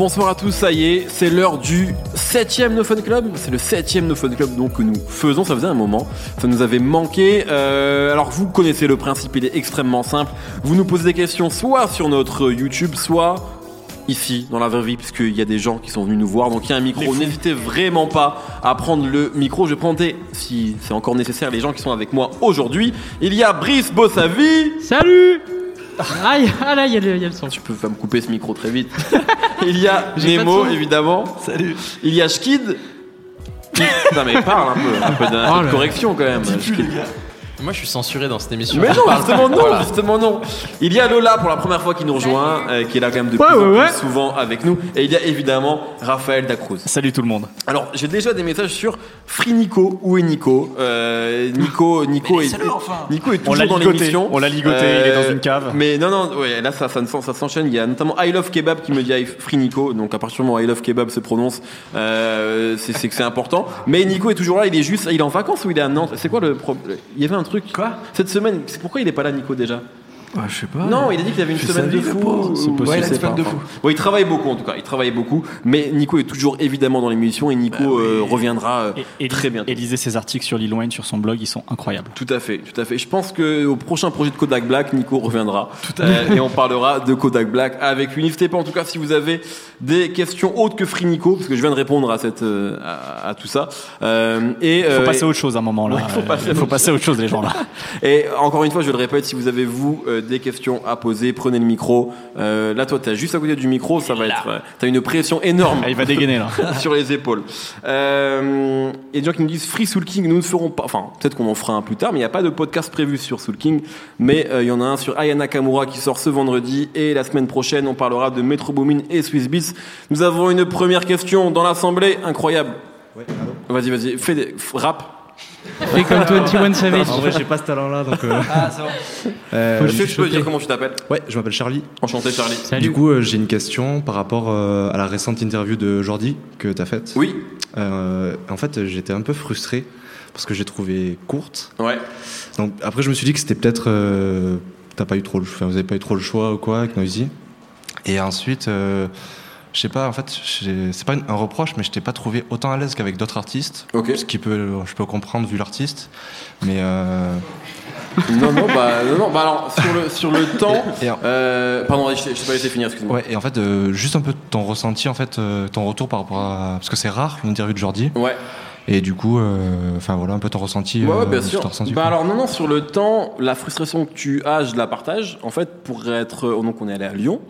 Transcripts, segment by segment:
Bonsoir à tous, ça y est, c'est l'heure du 7ème No Fun Club. C'est le 7ème No Fun Club donc, que nous faisons, ça faisait un moment, ça nous avait manqué. Euh, alors vous connaissez le principe, il est extrêmement simple. Vous nous posez des questions soit sur notre YouTube, soit ici dans la vraie vie puisqu'il y a des gens qui sont venus nous voir. Donc il y a un micro. N'hésitez vraiment pas à prendre le micro. Je vais présenter si c'est encore nécessaire les gens qui sont avec moi aujourd'hui. Il y a Brice Bossavi. Salut ah, y- ah là, il y, a le- il y a le son. tu peux pas me couper ce micro très vite il y a J'ai pas de Nemo son. évidemment salut il y a Schkid non mais parle un peu un peu de, un peu Oh de là. correction quand même Schkid. Moi, je suis censuré dans cette émission. mais non justement non Voilà. justement non il y a Lola pour la première fois qui nous rejoint euh, qui est là quand même de Ouais, plus en ouais, plus ouais. souvent avec nous et il y a évidemment Raphaël Dacruz Salut tout le monde. Alors, j'ai déjà des messages sur Free Nico. Où est Nico Euh, Nico, Nico est, Nico est On l'a toujours dans ligoté. l'émission. On l'a ligoté, il est dans une cave. Mais non, non, ouais, là ça, ça, ça s'enchaîne. Il y a notamment I Love Kebab qui me dit I- Free Nico. Donc à partir du moment où I Love Kebab se prononce, euh, c'est c'est que c'est important. Mais Nico est toujours là. Il est juste, il est en vacances ou il est à Nantes? C'est quoi le problème Il y avait un truc. Quoi? Cette semaine. C'est pourquoi il est pas là, Nico déjà? Je sais pas. non, il a dit qu'il avait une semaine de fou. pauvre. C'est ou- possible. ouais, il a Je une sais semaine pas. de fou. Bon, il travaille beaucoup en tout cas, il travaille beaucoup. Mais Nico est toujours évidemment dans l'émission et Nico euh, reviendra euh, Et, et- très bientôt. Et lisez ses articles sur Lil Wayne sur son blog, ils sont incroyables. Tout à fait, tout à fait. Je pense que au prochain projet de Kodak Black, Nico reviendra Euh, et on parlera de Kodak Black avec lui. N'hésitez pas en tout cas si vous avez des questions autres que Free Nico, parce que je viens de répondre à cette euh, à, à tout ça. Euh, et Il faut euh, passer à autre chose à un moment là. Ouais, faut passer à Il faut passer à autre chose les gens là. Et encore une fois, je le répète, si vous avez vous euh, des questions à poser, prenez le micro. Euh, là, toi, t'es juste à côté du micro, ça va être. euh, T'as une pression énorme. Ah, il va dégainer là. sur les épaules. Euh, Il y a des gens qui nous disent Free Soul King, nous ne ferons pas. Enfin, peut-être qu'on en fera un plus tard, mais il n'y a pas de podcast prévu sur Soul King. Mais euh, il y en a un sur Aya Nakamura qui sort ce vendredi. Et la semaine prochaine, on parlera de Metro Boomin et Swiss Beats. Nous avons une première question dans l'assemblée. Incroyable. Vas-y, vas-y, fais des. f- Rap. Fais comme 21 Savage. En vrai, j'ai pas ce talent-là, donc. euh, Ah, c'est bon. euh, Je je peux dire comment tu t'appelles. Ouais, je m'appelle Charlie. Enchanté, Charlie. Salut. Du coup, euh, j'ai une question par rapport euh, à la récente interview de Jordi que t'as faite. Oui. Euh, en fait, j'étais un peu frustré parce que j'ai trouvé courte. Ouais. Donc après, je me suis dit que c'était peut-être euh, t'as pas eu trop, le, enfin, vous avez pas eu trop le choix ou quoi avec Noisy. Et ensuite, euh, je sais pas. En fait, c'est pas un reproche, mais je t'ai pas trouvé autant à l'aise qu'avec d'autres artistes. Ok. Ce qui peut, je peux comprendre vu l'artiste, mais. euh, Non, non, bah, non, non, bah alors, sur le, sur le temps. Et en- Euh, pardon, je je t'ai pas laissé finir, excuse-moi. Ouais, et en fait, euh, juste un peu ton ressenti, en fait, euh, ton retour par rapport à. Parce que c'est rare, une interview de Jordi. Ouais. Et du coup, enfin voilà, un peu ton ressenti. Ouais, ouais, bien sûr. ressenti, bah alors non, non, sur le temps, la frustration que tu as, je la partage. En fait, pour être, euh, donc on est allé à Lyon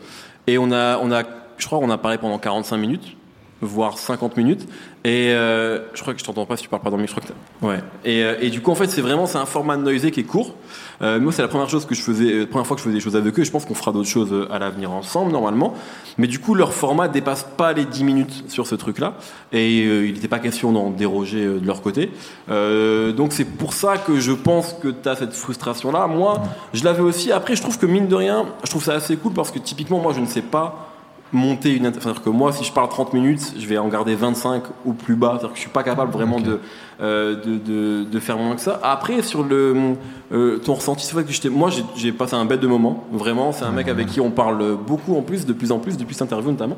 et on a, on a, je crois, qu'on a parlé pendant 45 minutes, voire 50 minutes. Et euh, je crois que je t'entends pas si tu parles pas dans le micro. Ouais. Et, euh, et du coup, en fait, c'est vraiment, c'est un format noisé qui est court. Euh, moi, c'est la première chose que je faisais, euh, première fois que je faisais des choses avec eux. Je pense qu'on fera d'autres choses à l'avenir ensemble, normalement. Mais du coup, leur format dépasse pas les 10 minutes sur ce truc-là. Et il n'était pas question d'en déroger de leur côté. Donc c'est pour ça que je pense que tu as cette frustration-là. Moi, je l'avais aussi. Après, je trouve que mine de rien, je trouve ça assez cool parce que typiquement, moi, je ne sais pas monter une c'est-à-dire que moi si je parle 30 minutes je vais en garder 25 ou plus bas. C'est-à-dire que je suis pas capable vraiment de, euh, de, de, de faire moins que ça. Après sur le euh, ton ressenti c'est vrai que j'étais moi j'ai- j'ai passé un bête de moment. Vraiment c'est un mec avec qui on parle beaucoup en plus de plus en plus depuis cette interview notamment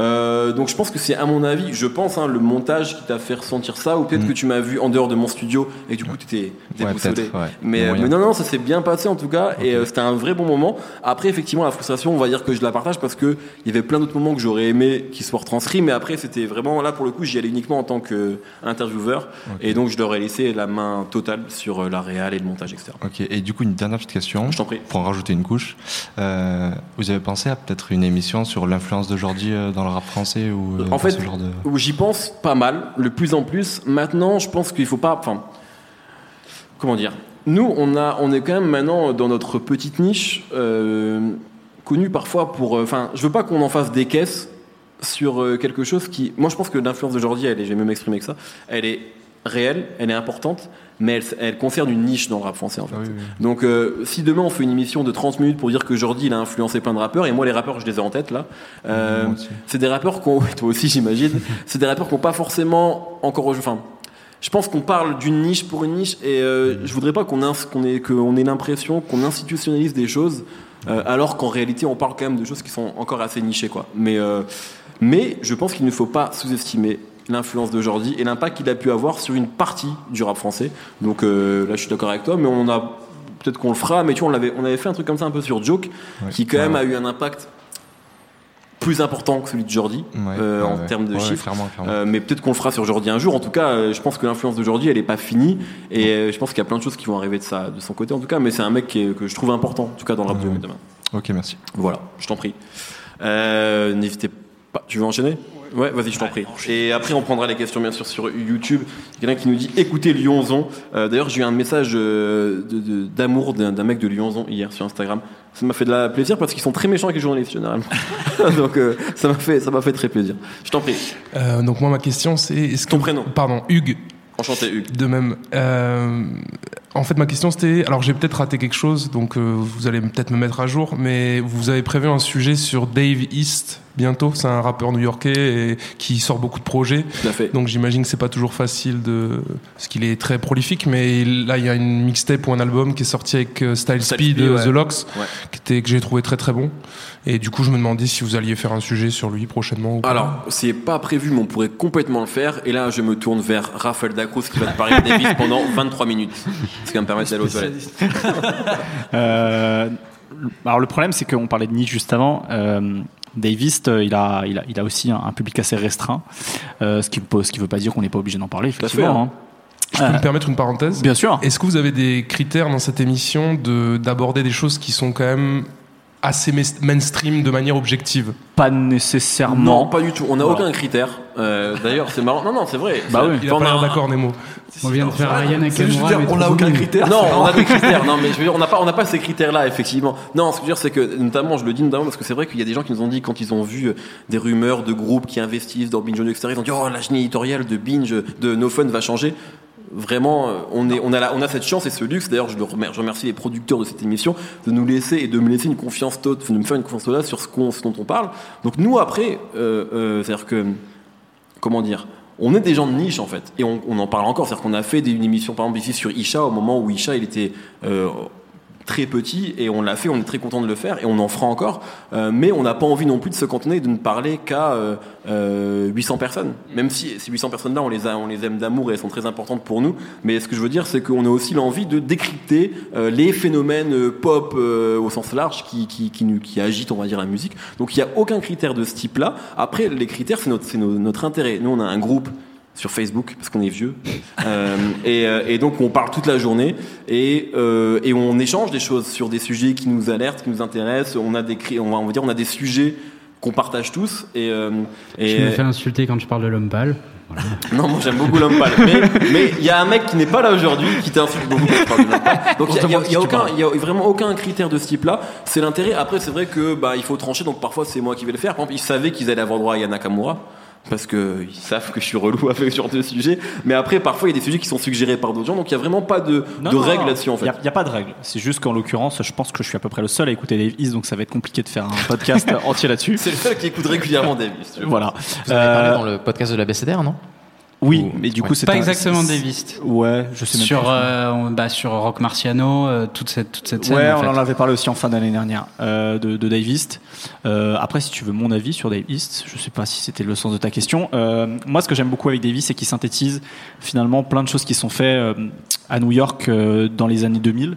euh, donc je pense que c'est à mon avis je pense hein, le montage qui t'a fait ressentir ça ou peut-être Mm. que tu m'as vu en dehors de mon studio et que du coup tu étais Ouais, ouais. mais, non, non, ça s'est bien passé en tout cas, et euh, c'était un vrai bon moment. Après, effectivement, la frustration, on va dire que je la partage parce que il y avait plein d'autres moments que j'aurais aimé qu'ils soient retranscrits, mais après, c'était vraiment là pour le coup, j'y allais uniquement en tant qu'intervieweur, et donc je leur ai laissé la main totale sur euh, la réal et le montage, etc. Ok, et du coup, une dernière petite question. Je t'en prie. Pour en rajouter une couche. Euh, vous avez pensé à peut-être une émission sur l'influence euh, dans le rap français ou euh, En fait, ce genre de. J'y pense pas mal, le plus en plus. Maintenant, je pense qu'il faut pas. Enfin, comment dire? Nous, on a, on est quand même maintenant dans notre petite niche, euh, connue parfois pour. euh, Enfin, je veux pas qu'on en fasse des caisses sur quelque chose qui. Moi, je pense que l'influence de Jordi, elle est, je vais même m'exprimer que ça, elle est réelle, elle est importante, mais elle, elle concerne une niche dans le rap français en fait. Ah oui, oui. Donc euh, si demain on fait une émission de 30 minutes pour dire que Jordi il a influencé plein de rappeurs, et moi les rappeurs je les ai en tête là, euh, c'est des rappeurs qu'on, toi aussi j'imagine, c'est des rappeurs qui n'ont pas forcément encore, enfin, je pense qu'on parle d'une niche pour une niche, et euh, je voudrais pas qu'on qu'on ait, qu'on ait l'impression qu'on institutionnalise des choses, euh, alors qu'en réalité on parle quand même de choses qui sont encore assez nichées quoi. Mais Mais je pense qu'il ne faut pas sous-estimer l'influence de Jordi et l'impact qu'il a pu avoir sur une partie du rap français. Donc euh, là, je suis d'accord avec toi, mais on a peut-être qu'on le fera, mais tu vois, on avait, on avait fait un truc comme ça un peu sur Joke, Ouais. qui quand même Ouais. a eu un impact plus important que celui de Jordi Ouais, euh, en termes de chiffres. clairement, clairement. Euh, mais peut-être qu'on le fera sur Jordi un jour. En tout cas, je pense que l'influence de Jordi, elle est pas finie. Et je pense qu'il y a plein de choses qui vont arriver de, sa, de son côté, en tout cas. Mais c'est un mec qui est- que je trouve important, en tout cas dans le rap de demain. Ok, merci. Voilà, je t'en prie. N'hésitez pas. Tu veux enchaîner? Ouais, vas-y, je t'en prie. Et après, on prendra les questions, bien sûr, sur YouTube. Il y a quelqu'un qui nous dit écoutez Lyonzon. Euh, D'ailleurs, j'ai eu un message euh, d'amour d'un mec de Lyonzon hier sur Instagram. Ça m'a fait de la plaisir parce qu'ils sont très méchants avec les journalistes, généralement. Donc, euh, ça m'a fait, ça m'a fait très plaisir. Je t'en prie. Euh, donc moi ma question c'est est-ce que Ton prénom. pardon Hugues Enchanté, Hugues. de même Euh, en fait ma question c'était alors j'ai peut-être raté quelque chose donc euh, vous allez peut-être me mettre à jour mais vous avez prévu un sujet sur Dave East bientôt c'est un rappeur new-yorkais et qui sort beaucoup de projets Tout à fait. donc j'imagine que c'est pas toujours facile de parce qu'il est très prolifique mais là il y a une mixtape ou un album qui est sorti avec euh, Style Style Speed Speed, de ouais. The Locks Ouais. qui était que j'ai trouvé très très bon et du coup je me demandais si vous alliez faire un sujet sur lui prochainement ou pas. Alors, c'est pas prévu, mais on pourrait complètement le faire. Et là, je me tourne vers Raphaël Dacruz qui va te parler de Davis pendant 23 minutes. Ce qui va me permettre d'aller aux toilettes. Euh, alors le problème, c'est qu'on parlait de niche juste avant. Euh, Davis, euh, il a, il a, il a aussi un, un public assez restreint, euh, ce qui ne veut pas dire qu'on n'est pas obligé d'en parler, effectivement. hein. je peux Euh, me permettre une parenthèse? Bien sûr. Est-ce que vous avez des critères dans cette émission de d'aborder des choses qui sont quand même assez mainstream de manière objective Pas nécessairement. Non, pas du tout. On n'a Voilà. aucun critère. Euh, D'ailleurs, c'est marrant. Non, non, c'est vrai. Bah oui. Il a On pas l'air d'accord Nemo. On vient de faire Ryan mais on n'a aucun critère. Non, on a des critères. Non, mais je veux dire, on n'a pas, on n'a pas ces critères-là, effectivement. Non, ce que je veux dire, c'est que, notamment, je le dis notamment parce que c'est vrai qu'il y a des gens qui nous ont dit, quand ils ont vu euh, des rumeurs de groupes qui investissent dans Binge Audio, etc., ils ont dit, oh, la ligne éditoriale de Binge, de No Fun va changer. Vraiment, euh, on, a cette chance et ce luxe. D'ailleurs, je, remercie les producteurs de cette émission de nous laisser et de me laisser une confiance totale, de me faire une confiance totale sur ce, dont on parle. Donc, nous, après, euh, euh, c'est-à-dire que, comment dire, on est des gens de niche en fait, et on, en parle encore. C'est-à-dire qu'on a fait des, une émission par exemple ici sur Isha au moment où Isha il était très petit et on l'a fait, on est très content de le faire et on en fera encore. Euh, mais on n'a pas envie non plus de se cantonner et de ne parler qu'à euh, euh, 800 personnes. Même si ces 800 personnes-là, on les a, on les aime d'amour et elles sont très importantes pour nous. Mais ce que je veux dire, c'est qu'on a aussi l'envie de décrypter euh, les phénomènes euh, pop euh, au sens large qui, qui, qui, agitent, on va dire, la musique. Donc il n'y a aucun critère de ce type-là. Après, les critères, c'est notre, notre intérêt. Nous, on a un groupe sur Facebook parce qu'on est vieux. Euh, et, euh, et donc on parle toute la journée. Et, euh, et on échange des choses sur des sujets qui nous alertent, qui nous intéressent. On a des on va, on va dire on a des sujets qu'on partage tous. Et, euh, et Je me fais insulter quand je parle de l'homme pâle. non moi j'aime beaucoup l'homme pâle. Mais il y a un mec qui n'est pas là aujourd'hui qui t'insulte beaucoup quand tu parles de l'homme pâle. donc il y a- y a, il y a aucun il y a vraiment aucun critère de ce type là c'est l'intérêt. Après c'est vrai que bah il faut trancher. Donc parfois c'est moi qui vais le faire. Par exemple ils savaient qu'ils allaient avoir droit à Yana Nakamura parce que ils savent que je suis relou avec ce genre de sujet mais après parfois il y a des sujets qui sont suggérés par d'autres gens donc il y a vraiment pas de, de règles là-dessus en fait Il n'y a, pas de règles. C'est juste qu'en l'occurrence, je pense que je suis à peu près le seul à écouter Dave East, donc ça va être compliqué de faire un podcast entier là-dessus. c'est le seul qui écoute régulièrement Davis tu vois. Voilà. Vous en avez parlé Euh, dans le podcast de la BCDR, non? Oui, Ou- mais du ouais. coup, c'est Pas un- exactement Davis. Ouais, je sais même Sur, plus. euh, on- bah, sur Rock Marciano, euh, toute cette, toute cette scène. Ouais, en on fait. en avait parlé aussi en fin d'année dernière euh, de, de Dave East. Euh, après, si tu veux mon avis sur Dave East, je sais pas si c'était le sens de ta question. Euh, moi, ce que j'aime beaucoup avec Dave East, c'est qu'il synthétise finalement plein de choses qui sont faites euh, à New York euh, dans les années 2000.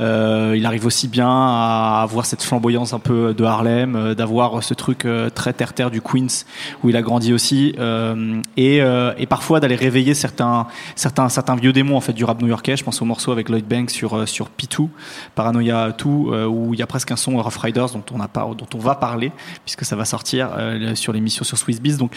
Euh, il arrive aussi bien à avoir cette flamboyance un peu de Harlem, euh, d'avoir ce truc euh, très terre-terre du Queens où il a grandi aussi, euh, et, euh, et parfois d'aller réveiller certains, certains, certains vieux démons en fait du rap new-yorkais. Je pense au morceau avec Lloyd Banks sur euh, sur P2, Paranoia 2, euh, où il y a presque un son Rough Riders dont on a pas, dont on va parler puisque ça va sortir euh, sur l'émission sur Swiss Beats. Donc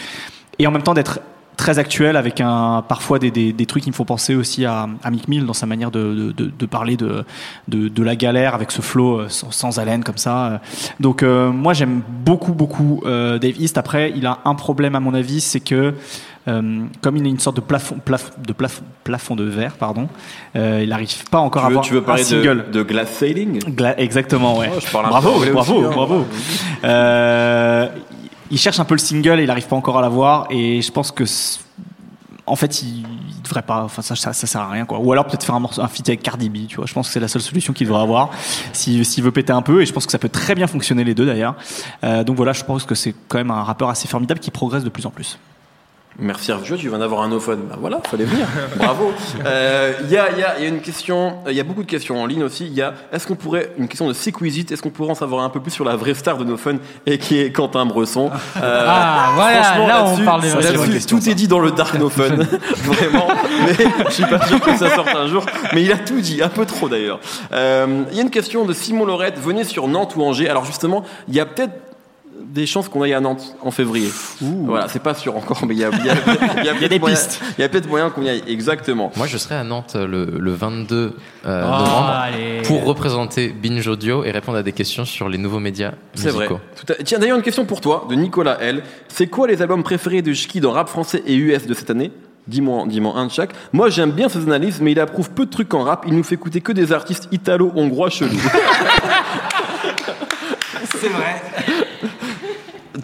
et en même temps d'être très actuel avec un parfois des, des, des trucs qui me font penser aussi à, à Mick Mill dans sa manière de, de, de parler de, de, de la galère avec ce flow sans, sans haleine comme ça. Donc euh, moi j'aime beaucoup beaucoup euh, Dave East. Après il a un problème à mon avis c'est que comme il a une sorte de plafond, plaf- de plafond, plafond de verre, pardon, euh, il n'arrive pas encore tu à veux, avoir tu veux un parler single. de, de glass sailing Gla- exactement, ouais. Oh, je parle un peu bravo, bravo, hein. bravo. Euh, il cherche un peu le single et il n'arrive pas encore à l'avoir. Et je pense que en fait, il, il devrait pas. Enfin, ça, ça, ça sert à rien, quoi. Ou alors peut-être faire un morceau, un feat avec Cardi B, tu vois. Je pense que c'est la seule solution qu'il devrait avoir s'il veut péter un peu. Et je pense que ça peut très bien fonctionner les deux d'ailleurs. Euh, donc voilà, je pense que c'est quand même un rappeur assez formidable qui progresse de plus en plus. Merci Hervé, tu viens d'avoir un ophone. Bah voilà, fallait venir. Bravo. Euh, Il y, a, il y, a, il y a une question, il y a beaucoup de questions en ligne aussi. Il y a, est-ce qu'on pourrait, une question de Sequisite, est-ce qu'on pourrait en savoir un peu plus sur la vraie star de fun et qui est Quentin Bresson? Euh, Ah, voilà, franchement, là, on parle des vraies questions, Tout est dit dans le Dark No Fun, vraiment. Mais je suis pas sûr que ça sorte un jour. Mais il a tout dit, un peu trop d'ailleurs. Euh, Il y a une question de Simon Lorette. Venez sur Nantes ou Angers. Alors justement, il y a peut-être des chances qu'on aille à Nantes en février. Voilà, c'est pas sûr encore, mais il y a, il y a- il y a peut-être des moyen- pistes. Il y a peut-être moyen qu'on y aille, exactement. Moi, je serai à Nantes le, le 22 euh, Ah, novembre allez. pour représenter Binge Audio et répondre à des questions sur les nouveaux médias C'est vrai. Tout à- Tiens, d'ailleurs, une question pour toi, de Nicolas L. C'est quoi les albums préférés de Shki dans rap français et US de cette année? Dis-moi dis un de chaque. Moi, j'aime bien ses analyses, mais il approuve peu de trucs en rap. Il nous fait écouter que des artistes italo-hongrois chelous. C'est vrai.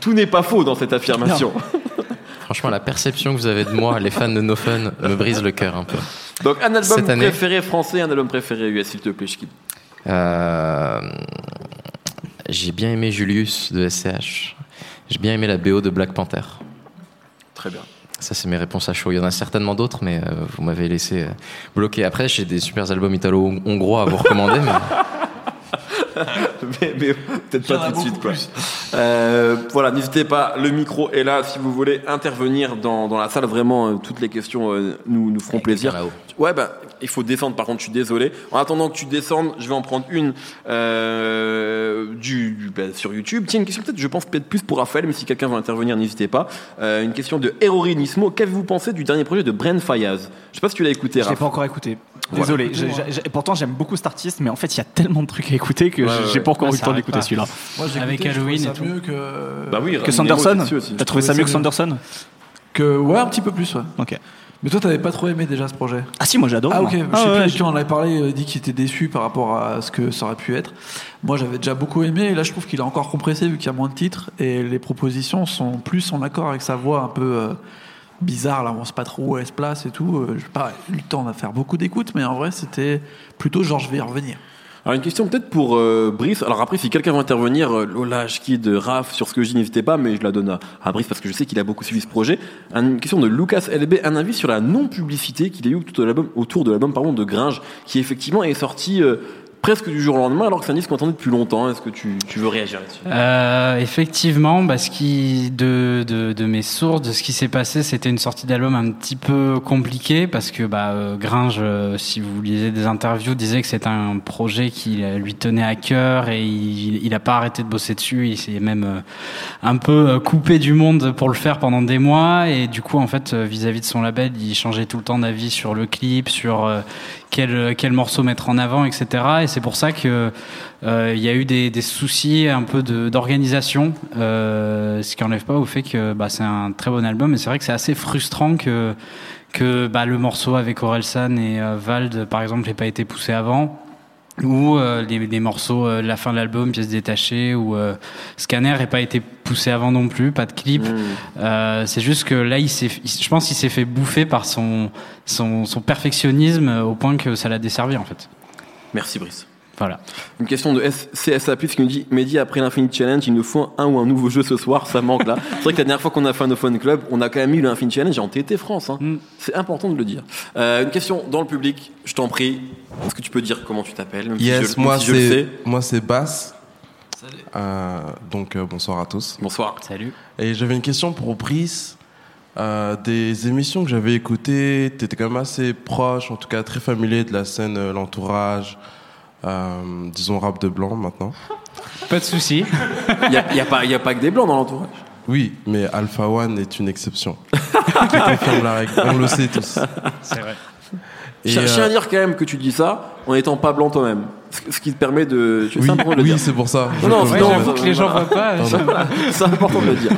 Tout n'est pas faux dans cette affirmation. Franchement, la perception que vous avez de moi, les fans de No Fun, me brise le cœur un peu. Donc, un album Cette année. préféré français, un album préféré US, s'il te plaît. Euh, J'ai bien aimé Julius de SCH. J'ai bien aimé la BO de Black Panther. Très bien. Ça, c'est mes réponses à chaud. Il y en a certainement d'autres, mais euh, vous m'avez laissé euh, bloquer. Après, j'ai des super albums italo-hongrois à vous recommander. mais... mais, mais peut-être pas tout de suite. Quoi. Euh, voilà, n'hésitez pas, le micro est là si vous voulez intervenir dans, dans la salle. Vraiment, euh, toutes les questions euh, nous, nous feront plaisir. Ouais, bah, il faut descendre, par contre, je suis désolé. En attendant que tu descendes, je vais en prendre une euh, bah, sur YouTube. Tiens, une question peut-être, je pense peut-être plus pour Raphaël, mais si quelqu'un veut intervenir, n'hésitez pas. Euh, une question de Erori Nismo. Qu'avez-vous pensé du dernier projet de Bren Fayaz? Je sais pas si tu l'as écouté, Je l'ai pas encore écouté. Désolé. J'ai- pourtant, j'aime beaucoup cet artiste, mais en fait, il y a tellement de trucs à écouter que Ouais, j'ai ouais. pas encore eu le temps d'écouter celui-là. Moi, j'ai Avec écouté, Halloween et tout. mieux que. Bah oui, Que Sanderson. T'as trouvé ça mieux que Sanderson que ouais, un petit peu plus, ouais. Ok. Mais toi, t'avais pas trop aimé déjà ce projet? Ah si, moi j'adore. Ah moi. ok, je Ah, sais plus je- qui on en avait parlé, il dit qu'il était déçu par rapport à ce que ça aurait pu être. Moi j'avais déjà beaucoup aimé et là je trouve qu'il a encore compressé vu qu'il y a moins de titres et les propositions sont plus en accord avec sa voix un peu euh, bizarre là, on sait pas trop où elle se place et tout. Euh, J'ai pas eu le temps de faire beaucoup d'écoute mais en vrai c'était plutôt genre je vais y revenir. Alors une question peut-être pour euh, Brice. Alors après, si quelqu'un veut intervenir, euh, Lola, Schkid, Raph, sur ce que je n'hésitez pas, mais je la donne à, à Brice parce que je sais qu'il a beaucoup suivi ce projet. Une question de Lucas LB, un avis sur la non-publicité qu'il a eu autour de l'album, de pardon, de Gringe, qui effectivement est sorti euh, presque du jour au lendemain, alors que c'est un disque qu'on attendait depuis longtemps. Est-ce que tu, veux réagir là-dessus? Euh, effectivement, bah, ce qui, de, de, mes sources, de ce qui s'est passé, c'était une sortie d'album un petit peu compliquée parce que bah, euh, Gringe, euh, si vous lisez des interviews, disait que c'est un projet qui lui tenait à cœur et il n'a pas arrêté de bosser dessus. Il s'est même un peu coupé du monde pour le faire pendant des mois et du coup, en fait, vis-à-vis de son label, il changeait tout le temps d'avis sur le clip, sur quel, quel morceau mettre en avant, etc. Et c'est pour ça que euh, il y a eu des, des soucis un peu d'organisation, euh, ce qui enlève pas au fait que bah, c'est un très bon album. Et c'est vrai que c'est assez frustrant que que bah, le morceau avec Orelsan et euh, Vald, par exemple, n'ait pas été poussé avant. Ou euh, les, les morceaux, euh, la fin de l'album, pièces détachées, ou euh, Scanner n'ait pas été poussé avant non plus, pas de clip. Euh, c'est juste que là, il s'est, je pense qu'il s'est fait bouffer par son, son, son perfectionnisme euh, au point que ça l'a desservi en fait. Merci Brice. Voilà. Une question de S- CSA Plus qui nous dit Mehdi, après l'Infinite Challenge, il nous faut un ou un nouveau jeu ce soir, ça manque là. C'est vrai que la dernière fois qu'on a fait un No Fun Club, on a quand même eu l'Infinite Challenge en TT France. hein. Mm. C'est important de le dire. Euh, une question dans le public, je t'en prie. Est-ce que tu peux dire comment tu t'appelles? Si Yes, moi si je le c'est sais. moi c'est Bass. Euh, donc euh, bonsoir à tous. Bonsoir. Salut. Et j'avais une question pour Brice. Euh, des émissions que j'avais écoutées, t'étais quand même assez proche, en tout cas très familier de la scène, euh, l'entourage, euh, disons rap de blanc maintenant. Pas de souci. Il n'y a, y a pas- y a pas que des blancs dans l'entourage. Oui, mais Alpha One est une exception. Qui confirme la règle. On le sait tous. C'est vrai. Et, Je tiens euh, à dire quand même que tu dis ça en étant pas blanc toi-même. Ce, qui te permet de. Oui, oui, c'est pour ça. Non, non, non, j'avoue que les gens voient pas. C'est important de le dire.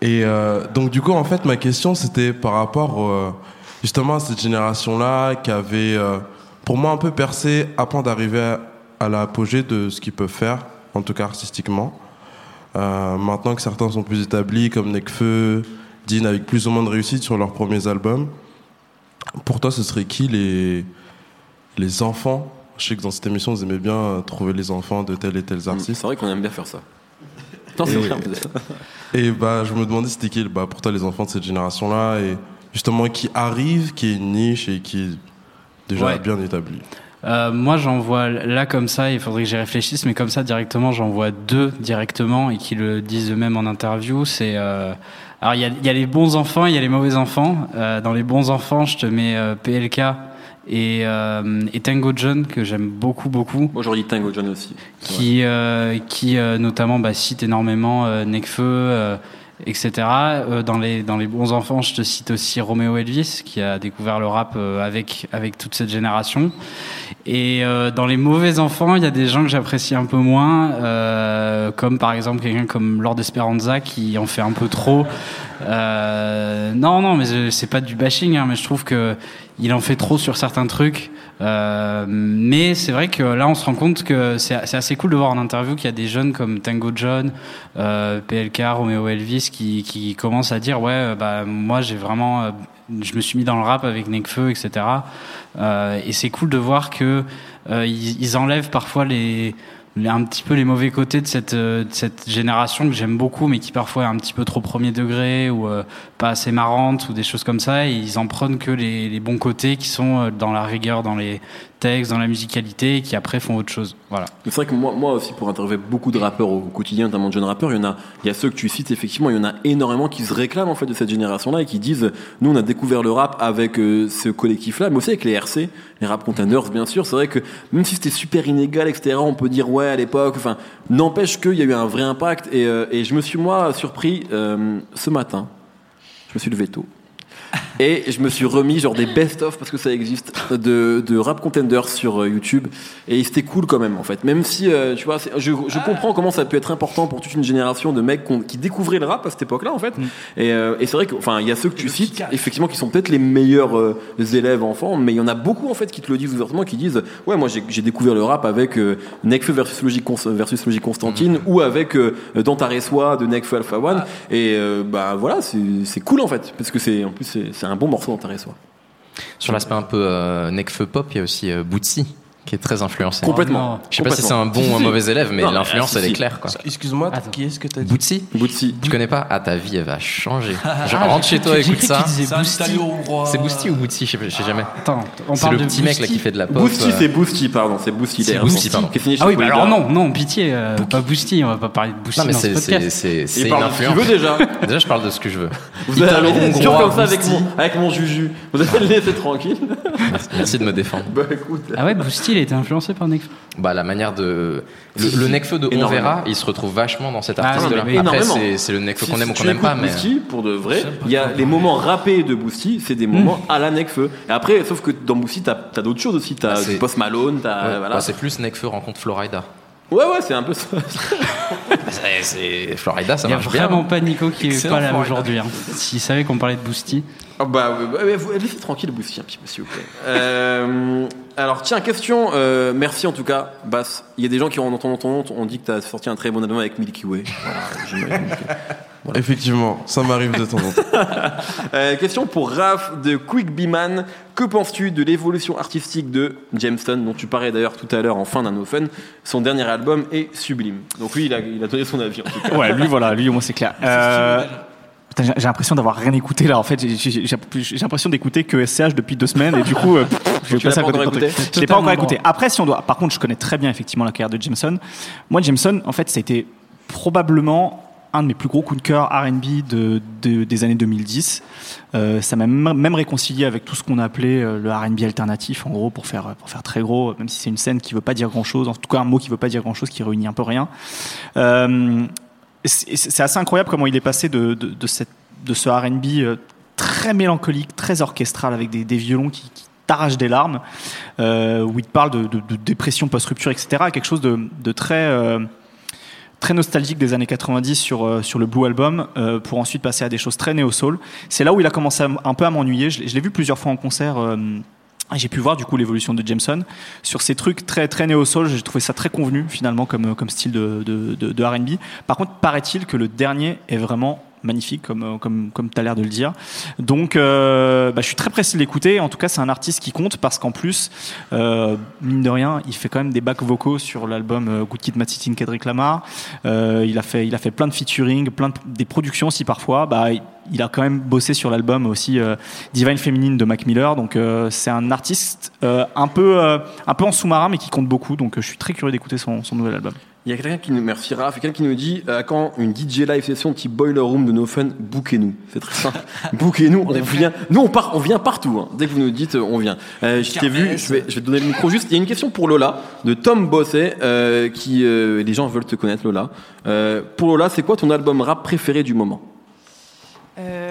Et euh, donc du coup, en fait, ma question, c'était par rapport euh, justement à cette génération-là qui avait, euh, pour moi, un peu percé avant d'arriver à, à l'apogée de ce qu'ils peuvent faire, en tout cas artistiquement. Euh, maintenant que certains sont plus établis, comme Nekfeu Dean avec plus ou moins de réussite sur leurs premiers albums. Pour toi, ce serait qui les, les enfants Je sais que dans cette émission, vous aimez bien trouver les enfants de tels et tels C'est artistes. vrai qu'on aime bien faire ça. Non, c'est Et- ça. Et bah, je me demandais c'était qui, bah, pour toi, les enfants de cette génération-là, et justement qui arrive, qui est une niche et qui est déjà Ouais. bien établi. Euh, moi, j'en vois là comme ça, il faudrait que j'y réfléchisse, mais comme ça, directement, j'en vois deux directement et qui le disent eux-mêmes en interview. C'est. euh, Alors, il y a, il y a les bons enfants, il y a les mauvais enfants. Euh, dans les bons enfants, je te mets euh, PLK et, euh, et Tango John, que j'aime beaucoup, beaucoup. Dit Tango John aussi. qui, euh, qui euh, notamment bah, cite énormément euh, Nekfeu, euh, etc. Euh, dans, les, dans les bons enfants, je te cite aussi Romeo Elvis, qui a découvert le rap euh, avec, avec toute cette génération. Et euh, dans les mauvais enfants, il y a des gens que j'apprécie un peu moins, comme par exemple quelqu'un comme Lord Esperanza, qui en fait un peu trop. Non, non, mais c'est pas du bashing, hein, mais je trouve que il en fait trop sur certains trucs. Euh, mais c'est vrai que là, on se rend compte que c'est assez cool de voir en interview qu'il y a des jeunes comme Tango John, euh, PLK, Romeo Elvis qui, qui commencent à dire ouais, bah moi j'ai vraiment, euh, je me suis mis dans le rap avec Nekfeu, etc. Euh, et c'est cool de voir que ils, ils enlèvent parfois les- un petit peu les mauvais côtés de cette, euh, de cette génération que j'aime beaucoup, mais qui parfois est un petit peu trop premier degré ou euh, pas assez marrante ou des choses comme ça. Ils en prennent que les, les bons côtés qui sont euh, dans la rigueur, dans les textes, dans la musicalité, qui après font autre chose. Voilà. C'est vrai que moi, moi aussi, pour interviewer beaucoup de rappeurs au quotidien, notamment de jeunes rappeurs, il y en a, il y a ceux que tu cites, effectivement, il y en a énormément qui se réclament, en fait, de cette génération-là et qui disent, nous, on a découvert le rap avec euh, ce collectif-là, mais aussi avec les RC, les rap contenders, bien sûr. C'est vrai que même si c'était super inégal, etc., on peut dire, ouais, à l'époque, enfin, n'empêche qu'il y a eu un vrai impact et, euh, et je me suis, moi, surpris, euh, ce matin, je me suis levé tôt. Et je me suis remis genre des best-of parce que ça existe de, de rap contenders sur euh, YouTube. Et c'était cool quand même en fait. Même si euh, tu vois, c'est- je, je comprends comment ça peut être important pour toute une génération de mecs qu'on- qui découvraient le rap à cette époque-là en fait. Et, euh, et c'est vrai que enfin il y a ceux que tu cites effectivement qui sont peut-être les meilleurs euh, élèves enfants, mais il y en a beaucoup en fait qui te le disent ouvertement, qui disent ouais moi j'ai j'ai découvert le rap avec euh, Nekfeu versus Logic Cons- versus Logic Constantine ou avec euh, Dans ta de Nekfeu Alpha One. Et euh, bah voilà c'est c'est cool en fait parce que c'est en plus c'est c'est un bon morceau Dans ta Ressois. Sur l'aspect un peu euh, Necfeu pop, il y a aussi euh, Bootsy qui est très influencé. Complètement. Je sais pas si c'est un bon ou un mauvais élève, mais l'influence ah, si, elle est claire quoi. Excuse-moi, qui est-ce que t'as dit Bootsy Bootsy. Tu connais pas Ah ta vie elle va changer. Genre, Ah, rentre j'ai- chez toi, écoute ça. C'est Bootsy ou Bootsy Je sais- jamais. Attends, on C'est parle le de petit mec là Boosty qui fait de la pop. Boosty, euh, c'est Boosty, pardon, c'est Boosty. C'est d'ailleurs. Boosty, pardon. Ah oui, bah alors non, non, pitié, euh, pas Boosty, on va pas parler de Boosty Non mais c'est une influence. veut déjà. Déjà je parle de ce que je veux. Vous allez toujours comme ça avec mon, avec mon juju. Vous allez le laisser tranquille. Merci de me défendre. Bah écoute. Ah ouais, Boosty, il a été influencé par Nekfeu. Bah la manière de le, le Necfeu de On Énormément. verra, il se retrouve vachement dans cet Ah, artiste là. mais Après c'est c'est le Necfeu Si- qu'on aime si ou qu'on n'aime pas mais Boosty, pour de vrai, il y a les moments rappés de Boosty, c'est des moments à la Necfeu. Et après, sauf que dans Boosty, t'as as, d'autres choses aussi. T'as Ah, c'est- du Post Malone, t'as. Ouais, voilà. bah, c'est plus Necfeu rencontre Florida. Ouais, ouais, c'est un peu ça. C'est- C'est Florida, ça Il y a marche bien. vraiment pas Nico qui est Excellent pas là aujourd'hui. Hein. S'il savait qu'on parlait de Boosty. Ah bah, ouais, vous- laissez tranquille Boosty un petit peu, s'il vous plaît. Euh, alors, tiens, question. euh, merci en tout cas, Bass. Il y a des gens qui ont entendu ton nom, on dit que t'as sorti un très bon album avec Milky Way. Voilà, Effectivement, ça m'arrive de temps en temps. Euh, question pour Raph de Quick Beeman. Que penses-tu de l'évolution artistique de Jameson, dont tu parlais d'ailleurs tout à l'heure en fin d'un open Son dernier album est sublime. Donc lui, il a, il a donné son avis en tout cas. Ouais, lui, voilà, lui, au moins, c'est clair. J'ai- l'impression d'avoir rien écouté là. En fait, j'ai- l'impression d'écouter que SCH depuis deux semaines et du coup, euh, je pas l'ai pas encore écouté. Après, si on doit, par contre, je connais très bien effectivement la carrière de Jameson. Moi, Jameson, en fait, ça a été probablement un de mes plus gros coups de cœur R&B de, de- des années 2010. Euh, ça m'a même réconcilié avec tout ce qu'on appelait euh, le R&B alternatif, en gros, pour faire pour faire très gros, même si c'est une scène qui veut pas dire grand chose, en tout cas un mot qui veut pas dire grand chose, qui réunit un peu rien. Euh, c'est assez incroyable comment il est passé de, ce RB euh, très mélancolique, très orchestral, avec des, violons qui, qui t'arrachent des larmes, euh, où il te parle de, de- dépression post-rupture, etc., à quelque chose de, euh, très nostalgique des années 90 sur, le Blue Album, pour ensuite passer à des choses très néo-soul. C'est là où il a commencé un peu à m'ennuyer. Je, je l'ai vu plusieurs fois en concert. J'ai pu voir du coup l'évolution de Jameson sur ces trucs très très néo soul. J'ai trouvé ça très convenu finalement comme comme style de de, de, de R&B. Par contre, paraît-il que le dernier est vraiment magnifique, comme, euh, comme, comme tu as l'air de le dire. Donc, euh, bah, je suis très pressé de l'écouter. En tout cas, c'est un artiste qui compte parce qu'en plus, euh, mine de rien, il fait quand même des bacs vocaux sur l'album Good Kid, Mad City, Kendrick Lamar. Il, a fait, il a fait plein de featuring, plein de, des productions aussi parfois. Bah, il- a quand même bossé sur l'album aussi Divine Feminine de Mac Miller. Donc, c'est un artiste un, peu, un peu en sous-marin, mais qui compte beaucoup. Donc, je suis très curieux d'écouter son, son nouvel album. Il y a quelqu'un qui nous merci Raph, quelqu'un qui nous dit à quand une DJ live session type Boiler Room de No Fun, bouquez-nous. C'est très simple. bouquez-nous, on vient. Nous on part, on vient partout. hein. Dès que vous nous dites, euh, on vient. Euh, je t'ai vu, je vais, je vais te donner le micro juste. Il y a une question pour Lola de Tom Bosset, euh, qui euh, les gens veulent te connaître Lola. Euh, pour Lola, c'est quoi ton album rap préféré du moment?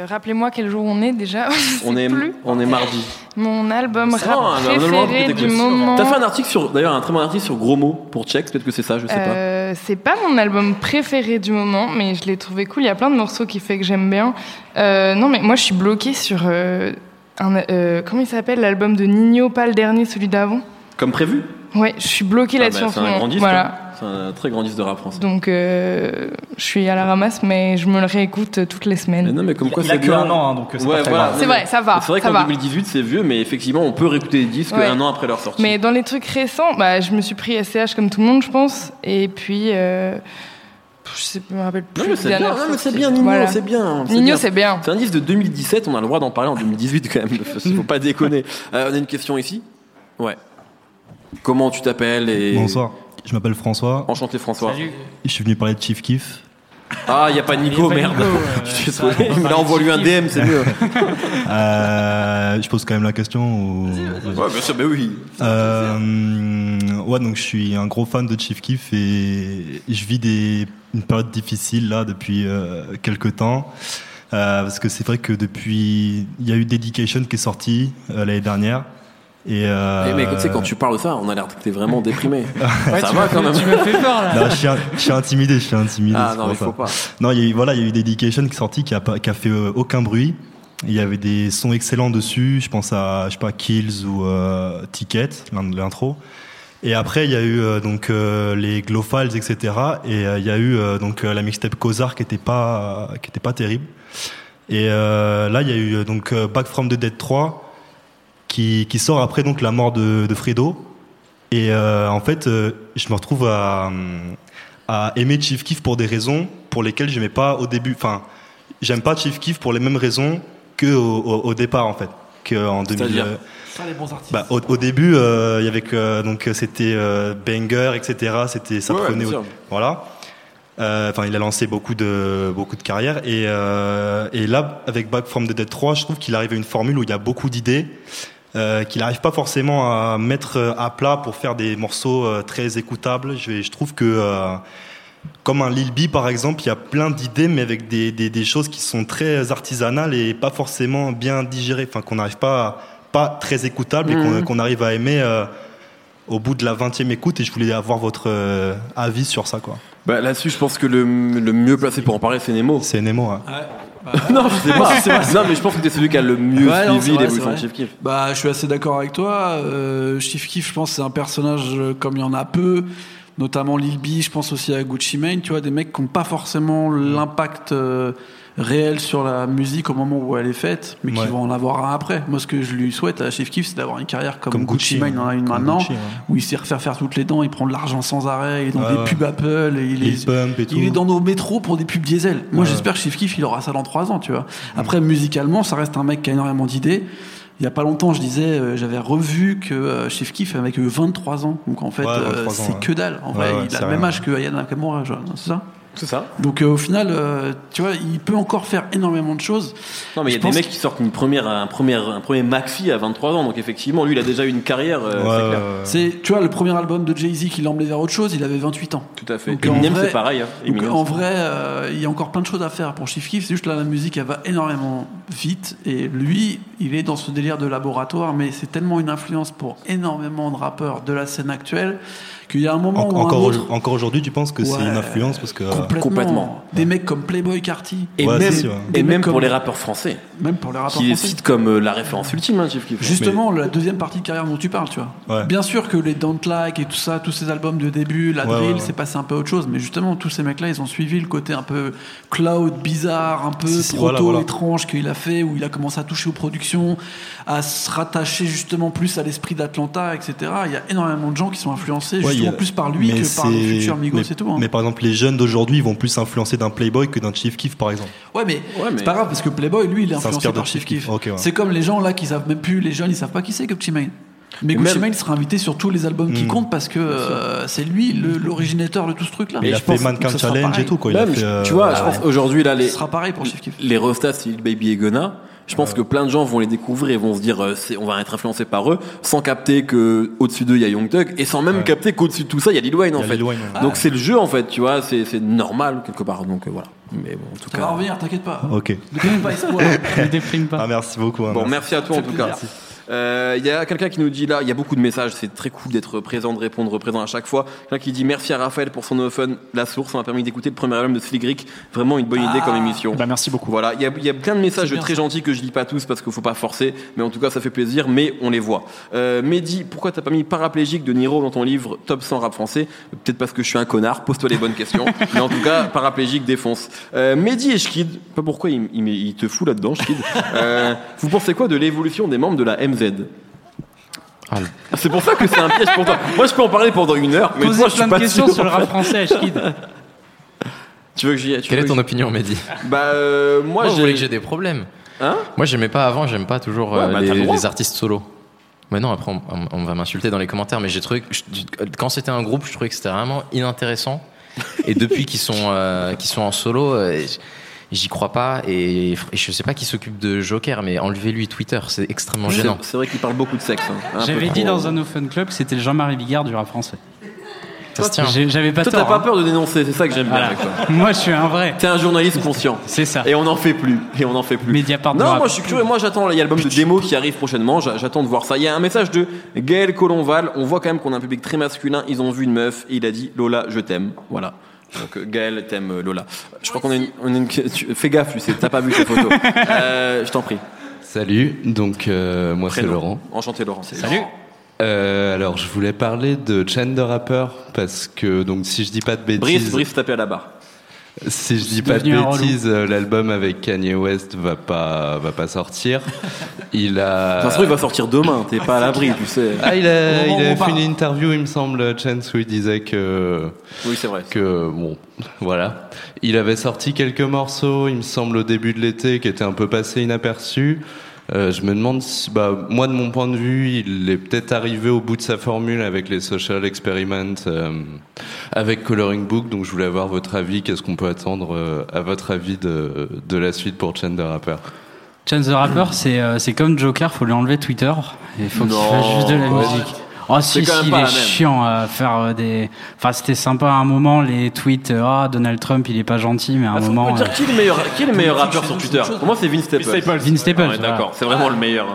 Euh, Rappelez-moi quel jour on est déjà. On est, plus. on est mardi. Mon album rap de préféré du moment. T'as fait un article sur, d'ailleurs un très bon article sur Gros mots pour Check. Peut-être que c'est ça, je sais pas. Euh, c'est pas mon album préféré du moment, mais je l'ai trouvé cool. Il y a plein de morceaux qui fait que j'aime bien. Euh, non, mais moi je suis bloquée sur euh, un, euh, comment il s'appelle l'album de Nino, pas le dernier, celui d'avant? Comme prévu? Ouais, je suis bloquée Ah là-dessus bah, en c'est ce un moment. grand disque. Voilà. hein. C'est un très grand disque de rap français. Donc euh, je suis à la ramasse, mais je me le réécoute euh, toutes les Mais semaines. non, mais comme quoi il a c'est que bien. un an, hein, donc c'est Ouais, voilà. C'est vrai, ça va. C'est vrai qu'en va. 2018 c'est vieux, mais effectivement on peut réécouter les disques Ouais. un an après leur sortie. Mais dans les trucs récents, bah, je me suis pris SCH comme tout le monde, je pense. Et puis, euh, je sais, je me rappelle plus. non, mais c'est bien, dernière non, mais c'est sortie. bien, Nino, Voilà. c'est bien. Nino, bien. c'est bien. C'est un disque de 2017, on a le droit d'en parler en 2018 quand même. Faut pas déconner. Euh, on a une question ici? Ouais. Comment tu t'appelles et Bonsoir, je m'appelle François. Enchanté François. Je suis venu parler de Chief Kiff. Ah, il y a pas Nico, merde. Nico, euh, Je suis ça, là, envoie-lui de un DM, c'est mieux. Euh, je pose quand même la question. ou- Ouais, bien sûr, mais oui. Euh, ouais, donc je suis un gros fan de Chief Keef et je vis des, une période difficile là depuis euh, quelques temps. Euh, parce que c'est vrai que depuis, il y a eu Dedication qui est sorti euh, l'année dernière. Et euh, Eh, mais tu sais, quand tu parles de ça, on a l'air que t'es vraiment déprimé. Ouais, ça va quand fait- même. Tu me fais peur là. non, je, suis, je suis intimidé, je suis intimidé. Ah non, il ça. faut pas. Non, il y a eu, voilà, il y a eu Dedication qui est sorti, qui a, pas- qui a fait euh, aucun bruit. Il y avait des sons excellents dessus. Je pense à, je sais pas, Kills ou euh, Ticket, l'in- l'intro. Et après, il y a eu euh, donc euh, les Glow Files, etc. Et euh, il y a eu euh, donc euh, la mixtape Kozar qui était pas, qui était pas terrible. Et euh, là, il y a eu donc Back from the Dead 3 qui, qui sort après donc la mort de, de Fredo. Et euh, en fait, euh, je me retrouve à, à aimer Chief Keef pour des raisons pour lesquelles j'aimais pas au début. Enfin, j'aime pas Chief Keef pour les mêmes raisons que au, au- au départ en fait. Que en 2000. C'est-à-dire euh, Ça, les bons artistes. bah, au, au début, euh, il y avait que donc c'était euh, banger, etc. C'était ça Ouais, ouais, prenait sûr. voilà. Euh, Enfin, il a lancé beaucoup de beaucoup de carrières et euh, et là avec Back from the Dead 3, je trouve qu'il arrive à une formule où il y a beaucoup d'idées. Euh, qu'il n'arrive pas forcément à mettre euh, à plat pour faire des morceaux euh, très écoutables. Je, trouve que, euh, comme un Lil B par exemple, il y a plein d'idées, mais avec des, des, des choses qui sont très artisanales et pas forcément bien digérées. Enfin, qu'on n'arrive pas, à- pas très écoutable et qu'on qu'on arrive à aimer euh, au bout de la 20e écoute. Et je voulais avoir votre euh, avis sur ça, quoi. Bah, Là-dessus, je pense que le, le mieux placé pour en parler, c'est Nemo. C'est Nemo. hein. non, je sais pas. non, mais je pense que t'es celui qui a le mieux Ouais, non, c'est suivi vrai, l'évolution de c'est Chief. Keef. Bah, je suis assez d'accord avec toi. Euh, Chief Keef, je pense, c'est un personnage euh, comme il y en a peu, notamment Lil B. Je pense aussi à Gucci Mane. Tu vois, des mecs qui n'ont pas forcément l'impact euh, réel sur la musique au moment où elle est faite, mais qui Ouais. vont en avoir un après. Moi, ce que je lui souhaite à Chief Keef, c'est d'avoir une carrière comme, Comme Gucci, Mane en a une maintenant, Gucci, ouais. où il sait refaire faire toutes les dents, il prend de l'argent sans arrêt, il est dans Ouais, des pubs Apple, et il est et il est dans nos métros pour des pubs diesel. Moi, j'espère que Chief Keef, il aura ça dans trois ans, tu vois. Après, musicalement, ça reste un mec qui a énormément d'idées. Il y a pas longtemps, je disais, euh, j'avais revu que euh, Chief Keef avait que 23 ans. Donc en fait, Ouais, euh, 23 ans, c'est ouais. que dalle. En Ouais, vrai, il a le même âge que Aya Nakamura, c'est ça? C'est ça. Donc euh, au final, euh, tu vois, il peut encore faire énormément de choses. Non, mais il y a des mecs qui sortent une première, un premier, un premier maxi à 23 ans. Donc effectivement, lui, il a déjà eu une carrière. euh, Ouais, c'est tu vois, le premier album de Jay-Z qui l'a emmené vers autre chose, il avait 28 ans. Tout à fait. Donc, Eminem, en vrai- c'est pareil. hein. Donc Eminem, en vrai, euh, il y a encore plein de choses à faire pour Chief Keef. C'est juste là, la musique, elle va énormément vite. Et lui, il est dans ce délire de laboratoire, mais c'est tellement une influence pour énormément de rappeurs de la scène actuelle qu'il y a un moment En- encore, autre. encore aujourd'hui, tu penses que c'est une influence parce que euh, Complètement. Complètement. Des mecs comme Playboy Carty. Et Ouais, même, si, ouais. et même pour les rappeurs français, Même pour les rappeurs qui les français. citent comme euh, la référence ultime, hein, Chief Keef. Justement, la deuxième partie de carrière dont tu parles, tu vois. Ouais. Bien sûr que les Don't Like et tout ça, tous ces albums de début, la Ouais, drill, c'est passé un peu autre chose. Mais justement, tous ces mecs-là, ils ont suivi le côté un peu cloud, bizarre, un peu Si, si, proto, voilà, voilà. étrange qu'il a fait, où il a commencé à toucher aux productions, à se rattacher justement plus à l'esprit d'Atlanta, etc. Il y a énormément de gens qui sont influencés Ouais, justement a- plus par lui mais que par les c'est- futurs Migos mais, et tout. hein. mais par exemple, les jeunes d'aujourd'hui ils vont plus influencer d'un Playboy que d'un Chief Keef, par exemple. Ouais, mais, Ouais, mais- c'est pas grave parce que Playboy, lui, il est influencé par Chief Keef. Keef. Ok, ouais. C'est comme les gens là qui savent même plus, les jeunes, ils savent pas qui c'est Gucci Mane. Mais Gucci Mane sera invité sur tous les albums qui Mm. comptent parce que euh, c'est lui le- l'originateur de tout ce truc-là. il a je fait pense Mannequin Challenge pareil. et tout, quoi. Il a Même, fait, tu euh, vois, je ah pense aujourd'hui, là, les, Ce sera pareil pour Chief Keef. les Rostas, Lil Baby et Gunna, je pense que plein de gens vont les découvrir et vont se dire, euh, c'est- on va être influencé par eux, sans capter que au-dessus d'eux il y a Young Thug et sans même Ouais. capter qu'au-dessus de tout ça il y a Lil Wayne en il y a fait. Lil Wayne, ouais. Donc c'est le jeu en fait, tu vois, c'est c'est normal quelque part. Donc euh, voilà. Mais bon, en tout Ça va cas. revenir, t'inquiète pas. Ok. Ne pas espoir. Ne déprime pas. Ah, merci beaucoup. hein, Bon, merci. merci à toi en tout cas. Plaisir. Euh, Il y a quelqu'un qui nous dit là, il y a beaucoup de messages, c'est très cool d'être présent, de répondre présent à chaque fois. Quelqu'un qui dit merci à Raphaël pour son open, la source, ça m'a permis d'écouter le premier album de Sligrick, vraiment une bonne idée comme émission. Bah, merci beaucoup. Voilà, il y a, il y a plein de messages très ça. gentils que je lis pas tous parce qu'il faut pas forcer, mais en tout cas ça fait plaisir, mais on les voit. Euh, Mehdi, pourquoi t'as pas mis paraplégique de Niro dans ton livre Top 100 rap français? Peut-être parce que je suis un connard, pose-toi les bonnes questions, mais en tout cas paraplégique défonce. Euh, Mehdi et Schkid, pas pourquoi il, il- il te fout là-dedans, Schkid. Euh, vous pensez quoi de l'évolution des membres de la MZ Ah, C'est pour ça que c'est un piège pour toi. Moi je peux en parler pendant une heure, mais Posez toi je suis plein de pas questions sur le rap français, Ashkid. Tu veux que j'y Quelle est ton opinion, Mehdi Bah euh, moi, j'ai- voulez que j'ai des problèmes Hein Moi, j'aimais pas avant, j'aime pas toujours Ouais, euh, bah, les, le artistes solo. Mais non, après, on, on- on va m'insulter dans les commentaires, mais j'ai trouvé que je- quand c'était un groupe, je trouvais que c'était vraiment inintéressant. Et depuis qu'ils sont, euh, qu'ils sont en solo, euh, j'y crois pas. Et, et je sais pas qui s'occupe de Joker, mais enlevez-lui Twitter, c'est extrêmement gênant. c'est vrai qu'il parle beaucoup de sexe. hein. J'avais dit dans un Open Club que c'était le Jean-Marie Bigard du rap français. J'avais pas Toi, t'as pas hein. peur de dénoncer, c'est ça que j'aime bien Voilà. avec toi. Moi, je suis un vrai. T'es un journaliste conscient. C'est ça. Et on n'en fait plus. Et on n'en fait plus. Mediapart Non, moi je suis curieux. Moi j'attends. Il y a l'album de démo qui arrive prochainement. J'a- J'attends de voir ça. Il y a un message de Gaël Colonval. On voit quand même qu'on a un public très masculin. Ils ont vu une meuf et il a dit Lola, je t'aime. Voilà. Donc Gaël t'aime euh, Lola. Je crois qu'on a une, on a une- tu- Fais gaffe, tu sais, t'as pas vu ces photos. Euh, je t'en prie. Salut, donc euh, moi c'est. Laurent. Enchanté Laurent. Salut. Euh, alors je voulais parler de Chain de Rapper parce que donc si je dis pas de bêtises, Brice, Brice tapé à la barre. Si je dis pas de bêtises, euh, l'album avec Kanye West va pas va pas sortir. Il a Ça se trouve, il va sortir demain. T'es pas à l'abri, tu sais. ah il a il a fait une interview il me semble Chance où il disait que Oui, c'est vrai. que bon voilà il avait sorti quelques morceaux il me semble au début de l'été qui étaient un peu passés inaperçus Euh, je me demande si bah moi de mon point de vue il est peut-être arrivé au bout de sa formule avec les social experiments euh, avec coloring book donc je voulais avoir votre avis qu'est-ce qu'on peut attendre euh, à votre avis de, de la suite pour Chain the Rapper? Chance the Rapper, c'est euh, c'est comme Joker, faut lui enlever Twitter. Il faut qu'il fasse juste de la Ouais. musique. Oh si, si, même il est chiant à faire euh, des... Enfin, c'était sympa à un moment, les tweets, euh, ah, Donald Trump, il est pas gentil, mais à un qu'on moment... dire euh, qui est le meilleur, qui est le meilleur rappeur sur Twitter? Pour moi, c'est Vince Staples. Vince Staples, Ah ouais. D'accord, c'est vraiment le meilleur.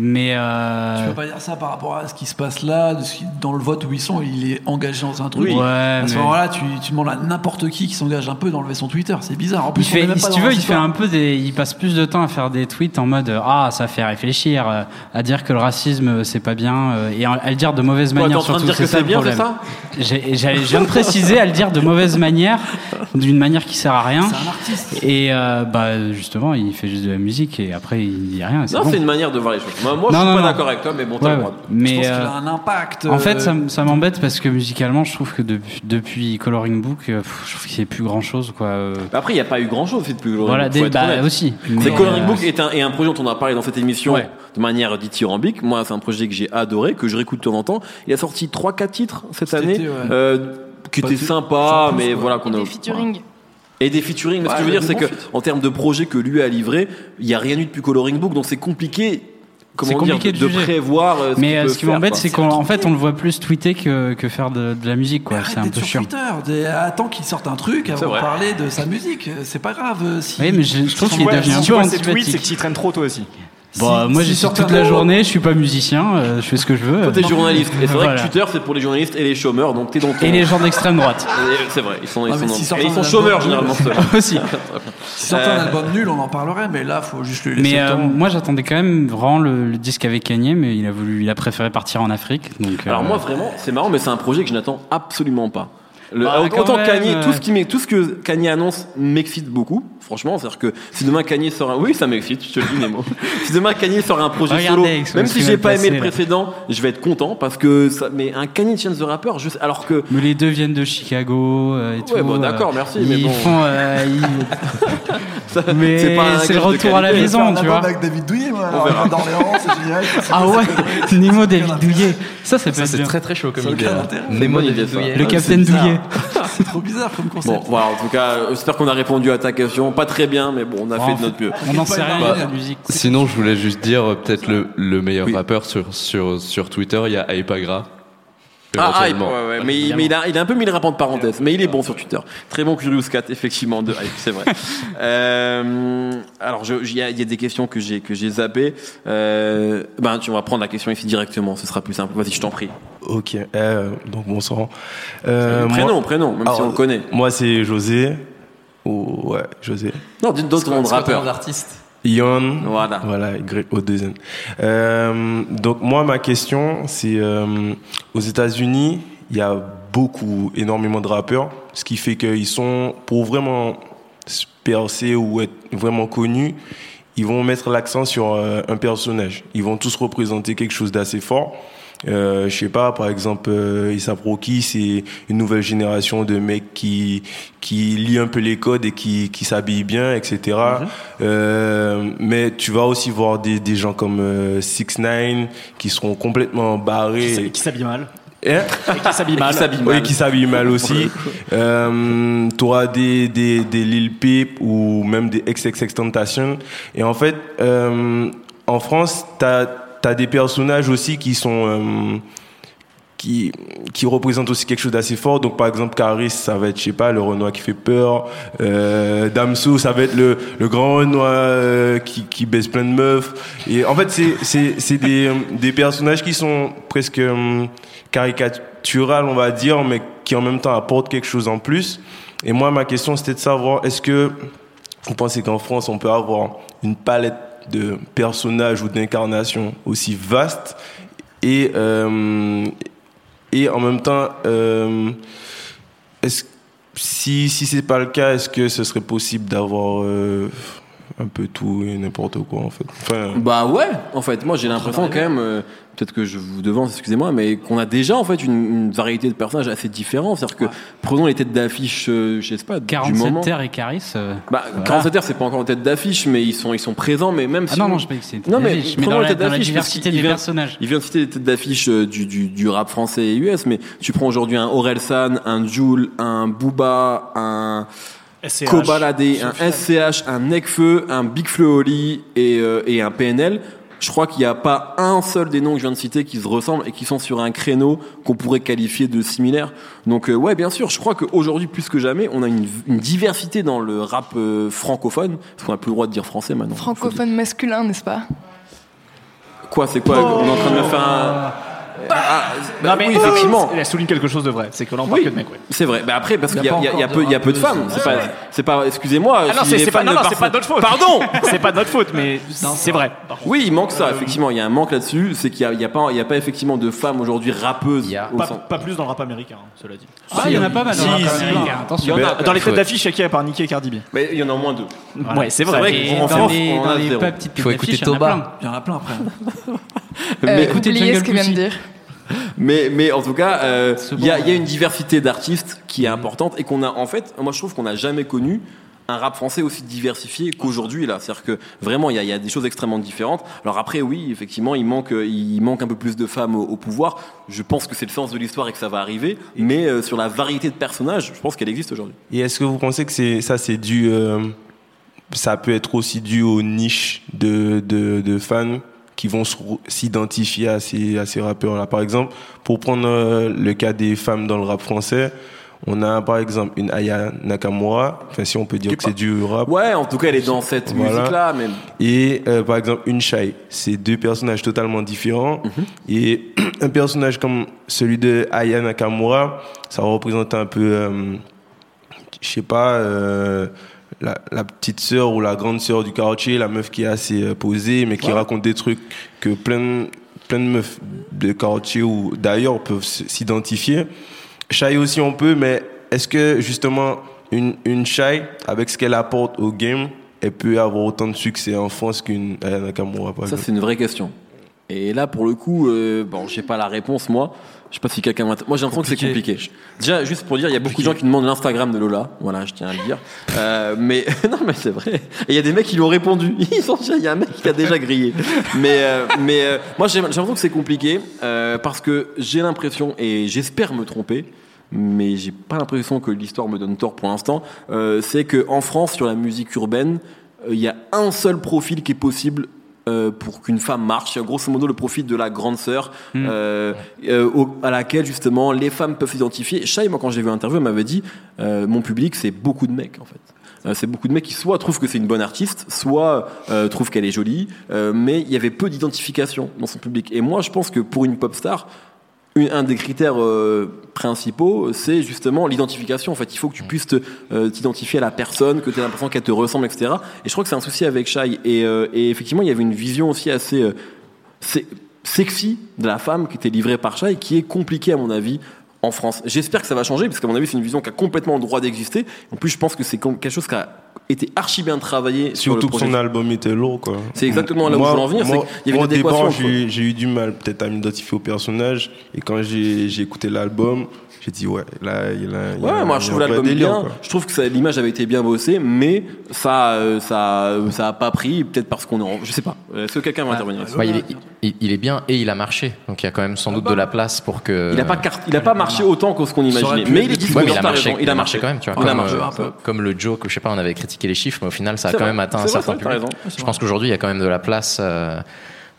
Mais... Tu Euh... peux pas dire ça par rapport à ce qui se passe là, de ce qui- dans le vote où ils sont, il est engagé dans un truc. Oui. Ouais, à ce mais- moment-là, tu, tu demandes à n'importe qui qui s'engage un peu d'enlever son Twitter. C'est bizarre. En plus, Il fait, même si tu veux, il fait un peu des, il passe plus de temps à faire des tweets en mode euh, ah ça fait réfléchir, euh, à dire que le racisme euh, c'est pas bien et à le dire de mauvaise manière en train de surtout. dire que ça c'est le bien, c'est problème. ça J'ai- j'ai- Je viens de préciser à le dire de mauvaise manière, d'une manière qui sert à rien. C'est un artiste. Et euh, bah justement, il fait juste de la musique et après il dit rien. et c'est Non, bon. c'est une manière de voir les choses. Moi, moi, Non, je suis non, pas non. d'accord avec toi, mais bon, t'as Ouais, le droit. ouais. Je Mais pense qu'il euh, a un impact. en fait, euh, ça, m'embête parce que musicalement, je trouve que depuis, depuis Coloring Book, euh, pff, je trouve qu'il n'y a plus grand chose quoi. euh. Bah Après, il n'y a pas eu grand chose depuis Coloring Voilà, Book, des, bah, aussi. C'est Mais, Coloring euh, Book est un, est un projet dont on a parlé dans cette émission Ouais. de manière dithyrambique. Moi, c'est un projet que j'ai adoré, que je réécoute de temps en temps. Il a sorti 3-4 titres cette Cet année, été, ouais. euh, qui étaient sympas, mais voilà qu'on a. Des featuring. Et des featuring. Mais ce que je veux dire, c'est que en termes de projets que lui a livré, il n'y a rien eu depuis Coloring Book, donc c'est compliqué. Comment C'est compliqué dire, de de, juger. prévoir. euh, ce Mais euh, ce qui m'embête, c'est qu'en fait, on le voit plus tweeter que, que faire de, de la musique, quoi. C'est un peu sur. Twitter. Des- Attends qu'il sorte un truc avant de parler de sa musique. C'est pas grave. euh, Si... Oui, mais je, je trouve qu'il est devenu si un tu peu c'est que tu traînes trop toi aussi. Bon, Si- moi si j'y suis certains- toute la journée, je suis pas musicien, euh, je fais ce que je veux. Toi, t'es journaliste. Et c'est vrai Voilà. que Twitter, c'est pour les journalistes et les chômeurs, donc t'es dans ton. Et les gens d'extrême droite. Et C'est vrai, ils sont, ils Ouais, sont, si et ils sont albums chômeurs généralement. ceux-là. Aussi. Si sortait un Euh, album nul, on en parlerait, mais là, faut juste le laisser Mais le euh, temps. moi j'attendais quand même vraiment le, le disque avec Kanye, mais il a voulu, il a préféré partir en Afrique. Donc, Alors euh, moi vraiment, c'est marrant, mais c'est un projet que je n'attends absolument pas. Le, Bah, autant Kanye, euh. tout ce qui tout ce que Kanye annonce m'excite beaucoup. Franchement, c'est-à-dire que si demain Kanye sort un, oui, ça m'excite, je te le dis Nemo. si demain Kanye sort un projet Regardez, solo, même si j'ai pas aimé le là. précédent, je vais être content parce que ça, mais un Kanye Chance the Rapper, je alors que Mais les deux viennent de Chicago euh, et tout. Ouais, bon, euh, d'accord, merci, mais Ils bon. font. euh, ils- ça- Mais c'est le retour à la maison, tu vois. avec David Douillet, moi. On verra. Alors, d'Orléans, c'est génial. Ah ouais, Nemo David Douillet. Ça, c'est très très chaud comme idée. hein. Nemo ça. Douillet. Le Ouais, Capitaine. Douillet. C'est trop bizarre comme concept. Bon, voilà, en tout cas, j'espère qu'on a répondu à ta question. Pas très bien, mais bon, on a Bon, fait de notre mieux. On n'en sait rien Bah, de la musique. Sinon, je voulais juste dire euh, peut-être le, le meilleur Oui. rappeur sur, sur, sur Twitter, il y a Aepagra. Ah, ah, il- Éventuellement. ouais, ouais, mais, il, mais il a, il a un peu mis le rap en parenthèse, mais il est bon sur Twitter. Très bon Curious Cat, effectivement, de hype, c'est vrai. euh, alors, je- il y, a- il y a des questions que j'ai que j'ai zappées. Euh, ben, tu vas prendre la question ici directement, ce sera plus simple. Vas-y, je t'en prie. Ok, euh, donc bonsoir. Euh, prénom, moi- prénom, même si on le connaît. Moi, c'est José. Ou ouais, José. Non, dites d'autres noms de rappeurs. Ion. Voilà. Voilà, Y au deuxième. Euh, donc moi, ma question, c'est euh, aux États-Unis, il y a beaucoup, énormément de rappeurs, ce qui fait qu'ils sont pour vraiment se percer ou être vraiment connus, ils vont mettre l'accent sur euh, un personnage. Ils vont tous représenter quelque chose d'assez fort. Euh, je sais pas, par exemple, euh, Issa Rocky, c'est une nouvelle génération de mecs qui qui lit un peu les codes et qui qui s'habillent bien, etc. Euh, mais tu vas aussi voir des des gens comme euh, Six Nine qui seront complètement barrés. Qui, qui s'habille mal. Hein Et qui s'habille mal. S'habille oui, mal. qui s'habillent mal aussi. Euh, tu auras des, des, des Lil Peep ou même des XXXTentacion. Et en fait, euh, en France, tu as, des personnages aussi qui sont... euh, qui, qui représentent aussi quelque chose d'assez fort. Donc, par exemple, Caris, ça va être, je sais pas, le Renoir qui fait peur. Euh, Damso, ça va être le, le grand Renoir euh, qui, qui baisse plein de meufs. Et en fait, c'est, c'est, c'est des, des personnages qui sont presque euh, caricaturales, on va dire, mais qui en même temps apportent quelque chose en plus. Et moi, ma question, c'était de savoir, est-ce que vous pensez qu'en France, on peut avoir une palette de personnages ou d'incarnations aussi vaste et, euh, en même temps, euh, si, si c'est pas le cas, est-ce que ce serait possible d'avoir euh, un peu tout et n'importe quoi en fait enfin, Bah ouais, en fait, moi j'ai l'impression quand même, euh, peut-être que je vous devance, excusez-moi, mais qu'on a déjà en fait une, une variété de personnages assez différents. C'est-à-dire que prenons les têtes d'affiche, euh, je sais pas, du 47 moment. Terre et Caris. euh, Bah, voilà. 47 terres, c'est pas encore une tête d'affiche, mais ils sont, ils sont présents, mais même Ah si. non, on- non, je sais pas que c'est Non, mais prenons dans, les la, têtes d'affiche, des vient- personnages. Il vient de citer des têtes d'affiche euh, du, du, du rap français et US, mais tu prends aujourd'hui un Orelsan, un Joule, un Booba, un SCH. Un SCH, un Necfeu, un Big Oli et, euh, et un PNL. Je crois qu'il n'y a pas un seul des noms que je viens de citer qui se ressemblent et qui sont sur un créneau qu'on pourrait qualifier de similaire. Donc euh, ouais, bien sûr, je crois qu'aujourd'hui, plus que jamais, on a une, une diversité dans le rap euh, francophone, parce qu'on n'a plus le droit de dire français maintenant. Francophone masculin, n'est-ce pas? Quoi, c'est quoi? On est en train de me faire un... Ah, bah Non, mais oui, effectivement. Elle souligne quelque chose de vrai. C'est que là, on parle Oui, que de mecs, ouais. c'est vrai. Mais après, parce qu'il a y a, il y a- pas il y a encore peu, de il y a peu de femmes. C'est pas, c'est pas. Excusez-moi. Ah non, si c'est les c'est pas, non, de non, c'est pas de notre faute. Pardon. c'est pas de notre faute, mais c'est vrai. Oui, il manque ça. Effectivement, il y a un manque là-dessus. C'est qu'il y a, il y a pas, il y a pas effectivement de femmes aujourd'hui rappeuses. Il y a- au Pas, sens- pas plus dans le rap américain, hein, cela dit. Ah, il y en a pas mal. dans Si, le rap si. américain, Il y Attention. en a. Dans les têtes d'affiche, il y a qui à part Nicki et Cardi B? Mais il y en a au moins deux. Ouais, c'est vrai Et En dans France, les, on en dans a les zéro. pas petites Faut écouter d'affiche, il y en a Toba. plein. Il y en a plein après. Euh, Mais- écoutez Oubliez ce Jungle qu'il vient de Pussy. dire. Mais, mais en tout cas, euh, il y, a, y une diversité d'artistes qui est importante et qu'on a, en fait, moi je trouve qu'on n'a jamais connu un rap français aussi diversifié qu'aujourd'hui là. C'est-à-dire que vraiment il y, a, il y a des choses extrêmement différentes. Alors après oui, effectivement, il manque, euh, il manque un peu plus de femmes au, au pouvoir. Je pense que c'est le sens de l'histoire et que ça va arriver. Mais euh, sur la variété de personnages, je pense qu'elle existe aujourd'hui. Et est-ce que vous pensez que c'est ça c'est dû euh, ça peut être aussi dû aux niches de, de, de fans qui vont s'identifier à ces, à ces rappeurs-là. Par exemple, pour prendre euh, le cas des femmes dans le rap français, On a par exemple une Aya Nakamura, enfin si on peut dire que c'est du rap. Ouais, en tout cas, elle est dans cette Voilà. musique-là, mais Et euh, par exemple une Shai, c'est deux personnages totalement différents. Mhm. Et un personnage comme celui de Aya Nakamura, ça représente un peu, euh, je sais pas, euh, la, la petite sœur ou la grande sœur du quartier, la meuf qui est assez euh, posée, mais qui Ouais. raconte des trucs que plein, plein de meufs de quartier ou d'ailleurs peuvent s'identifier. Shai aussi on peut, mais est-ce que justement une, une Shai, avec ce qu'elle apporte au game, elle peut avoir autant de succès en France qu'une Aya Nakamura par ça, c'est une vraie question. Et là, pour le coup, euh, bon, j'ai pas la réponse, moi. Je sais pas si quelqu'un. Moi, j'ai l'impression que c'est compliqué. Déjà, juste pour dire, il y a beaucoup de gens qui demandent l'Instagram de Lola. Voilà, je tiens à le dire. Euh, mais non, mais c'est vrai. Et il y a des mecs qui lui ont répondu. Ils sont déjà- Il y a un mec qui a déjà grillé. Mais, euh, mais euh, moi, j'ai j'ai l'impression que c'est compliqué euh, parce que j'ai l'impression et j'espère me tromper. Mais j'ai pas l'impression que l'histoire me donne tort pour l'instant. Euh, c'est que en France, sur la musique urbaine, euh, il y a un seul profil qui est possible euh, pour qu'une femme marche. Grosso modo le profil de la grande sœur euh, euh, au- à laquelle justement les femmes peuvent s'identifier. Shai, moi quand j'ai vu l'interview, elle m'avait dit euh, mon public c'est beaucoup de mecs en fait. Euh, c'est beaucoup de mecs qui soit trouvent que c'est une bonne artiste, soit euh, trouvent qu'elle est jolie, euh, mais il y avait peu d'identification dans son public. Et moi je pense que pour une pop star, un des critères euh, principaux, c'est justement l'identification. En fait, il faut que tu puisses te, euh, t'identifier à la personne, que tu aies l'impression qu'elle te ressemble, etc. Et je crois que c'est un souci avec Shai. Et, euh, et effectivement, il y avait une vision aussi assez sexy de la femme qui était livrée par Shai, qui est compliquée à mon avis en France. J'espère que ça va changer, parce qu'à mon avis, c'est une vision qui a complètement le droit d'exister. En plus, je pense que c'est quelque chose qui a été archi bien travaillé sur Surtout que son album était lourd, quoi. C'est exactement là où Moi- je veux en venir, moi- qu'il y avait entre- j'ai eu du mal peut-être à m'identifier au personnage. Et quand j'ai écouté l'album, j'ai dit, ouais, là, il a, il y a- Ouais, moi je trouve l'album délire, bien. quoi. Je trouve que l'image avait été bien bossée, mais ça, euh, ça, ça a pas pris. Peut-être parce qu'on est, en- je sais pas. Est-ce que quelqu'un va intervenir là-dessus Ouais, il, est, il- il est bien et il a marché. Donc il y a quand même sans doute de la place pour que. Il a pas il a pas marché autant que ce qu'on imaginait. Mais il est. Ouais, il a marché, il a marché quand même, tu vois. Comme, euh, un peu. comme le joke, je sais pas, on avait critiqué les chiffres, mais au final, ça a quand vrai. même atteint un certain public. Je pense qu'aujourd'hui, il y a quand même de la place, euh,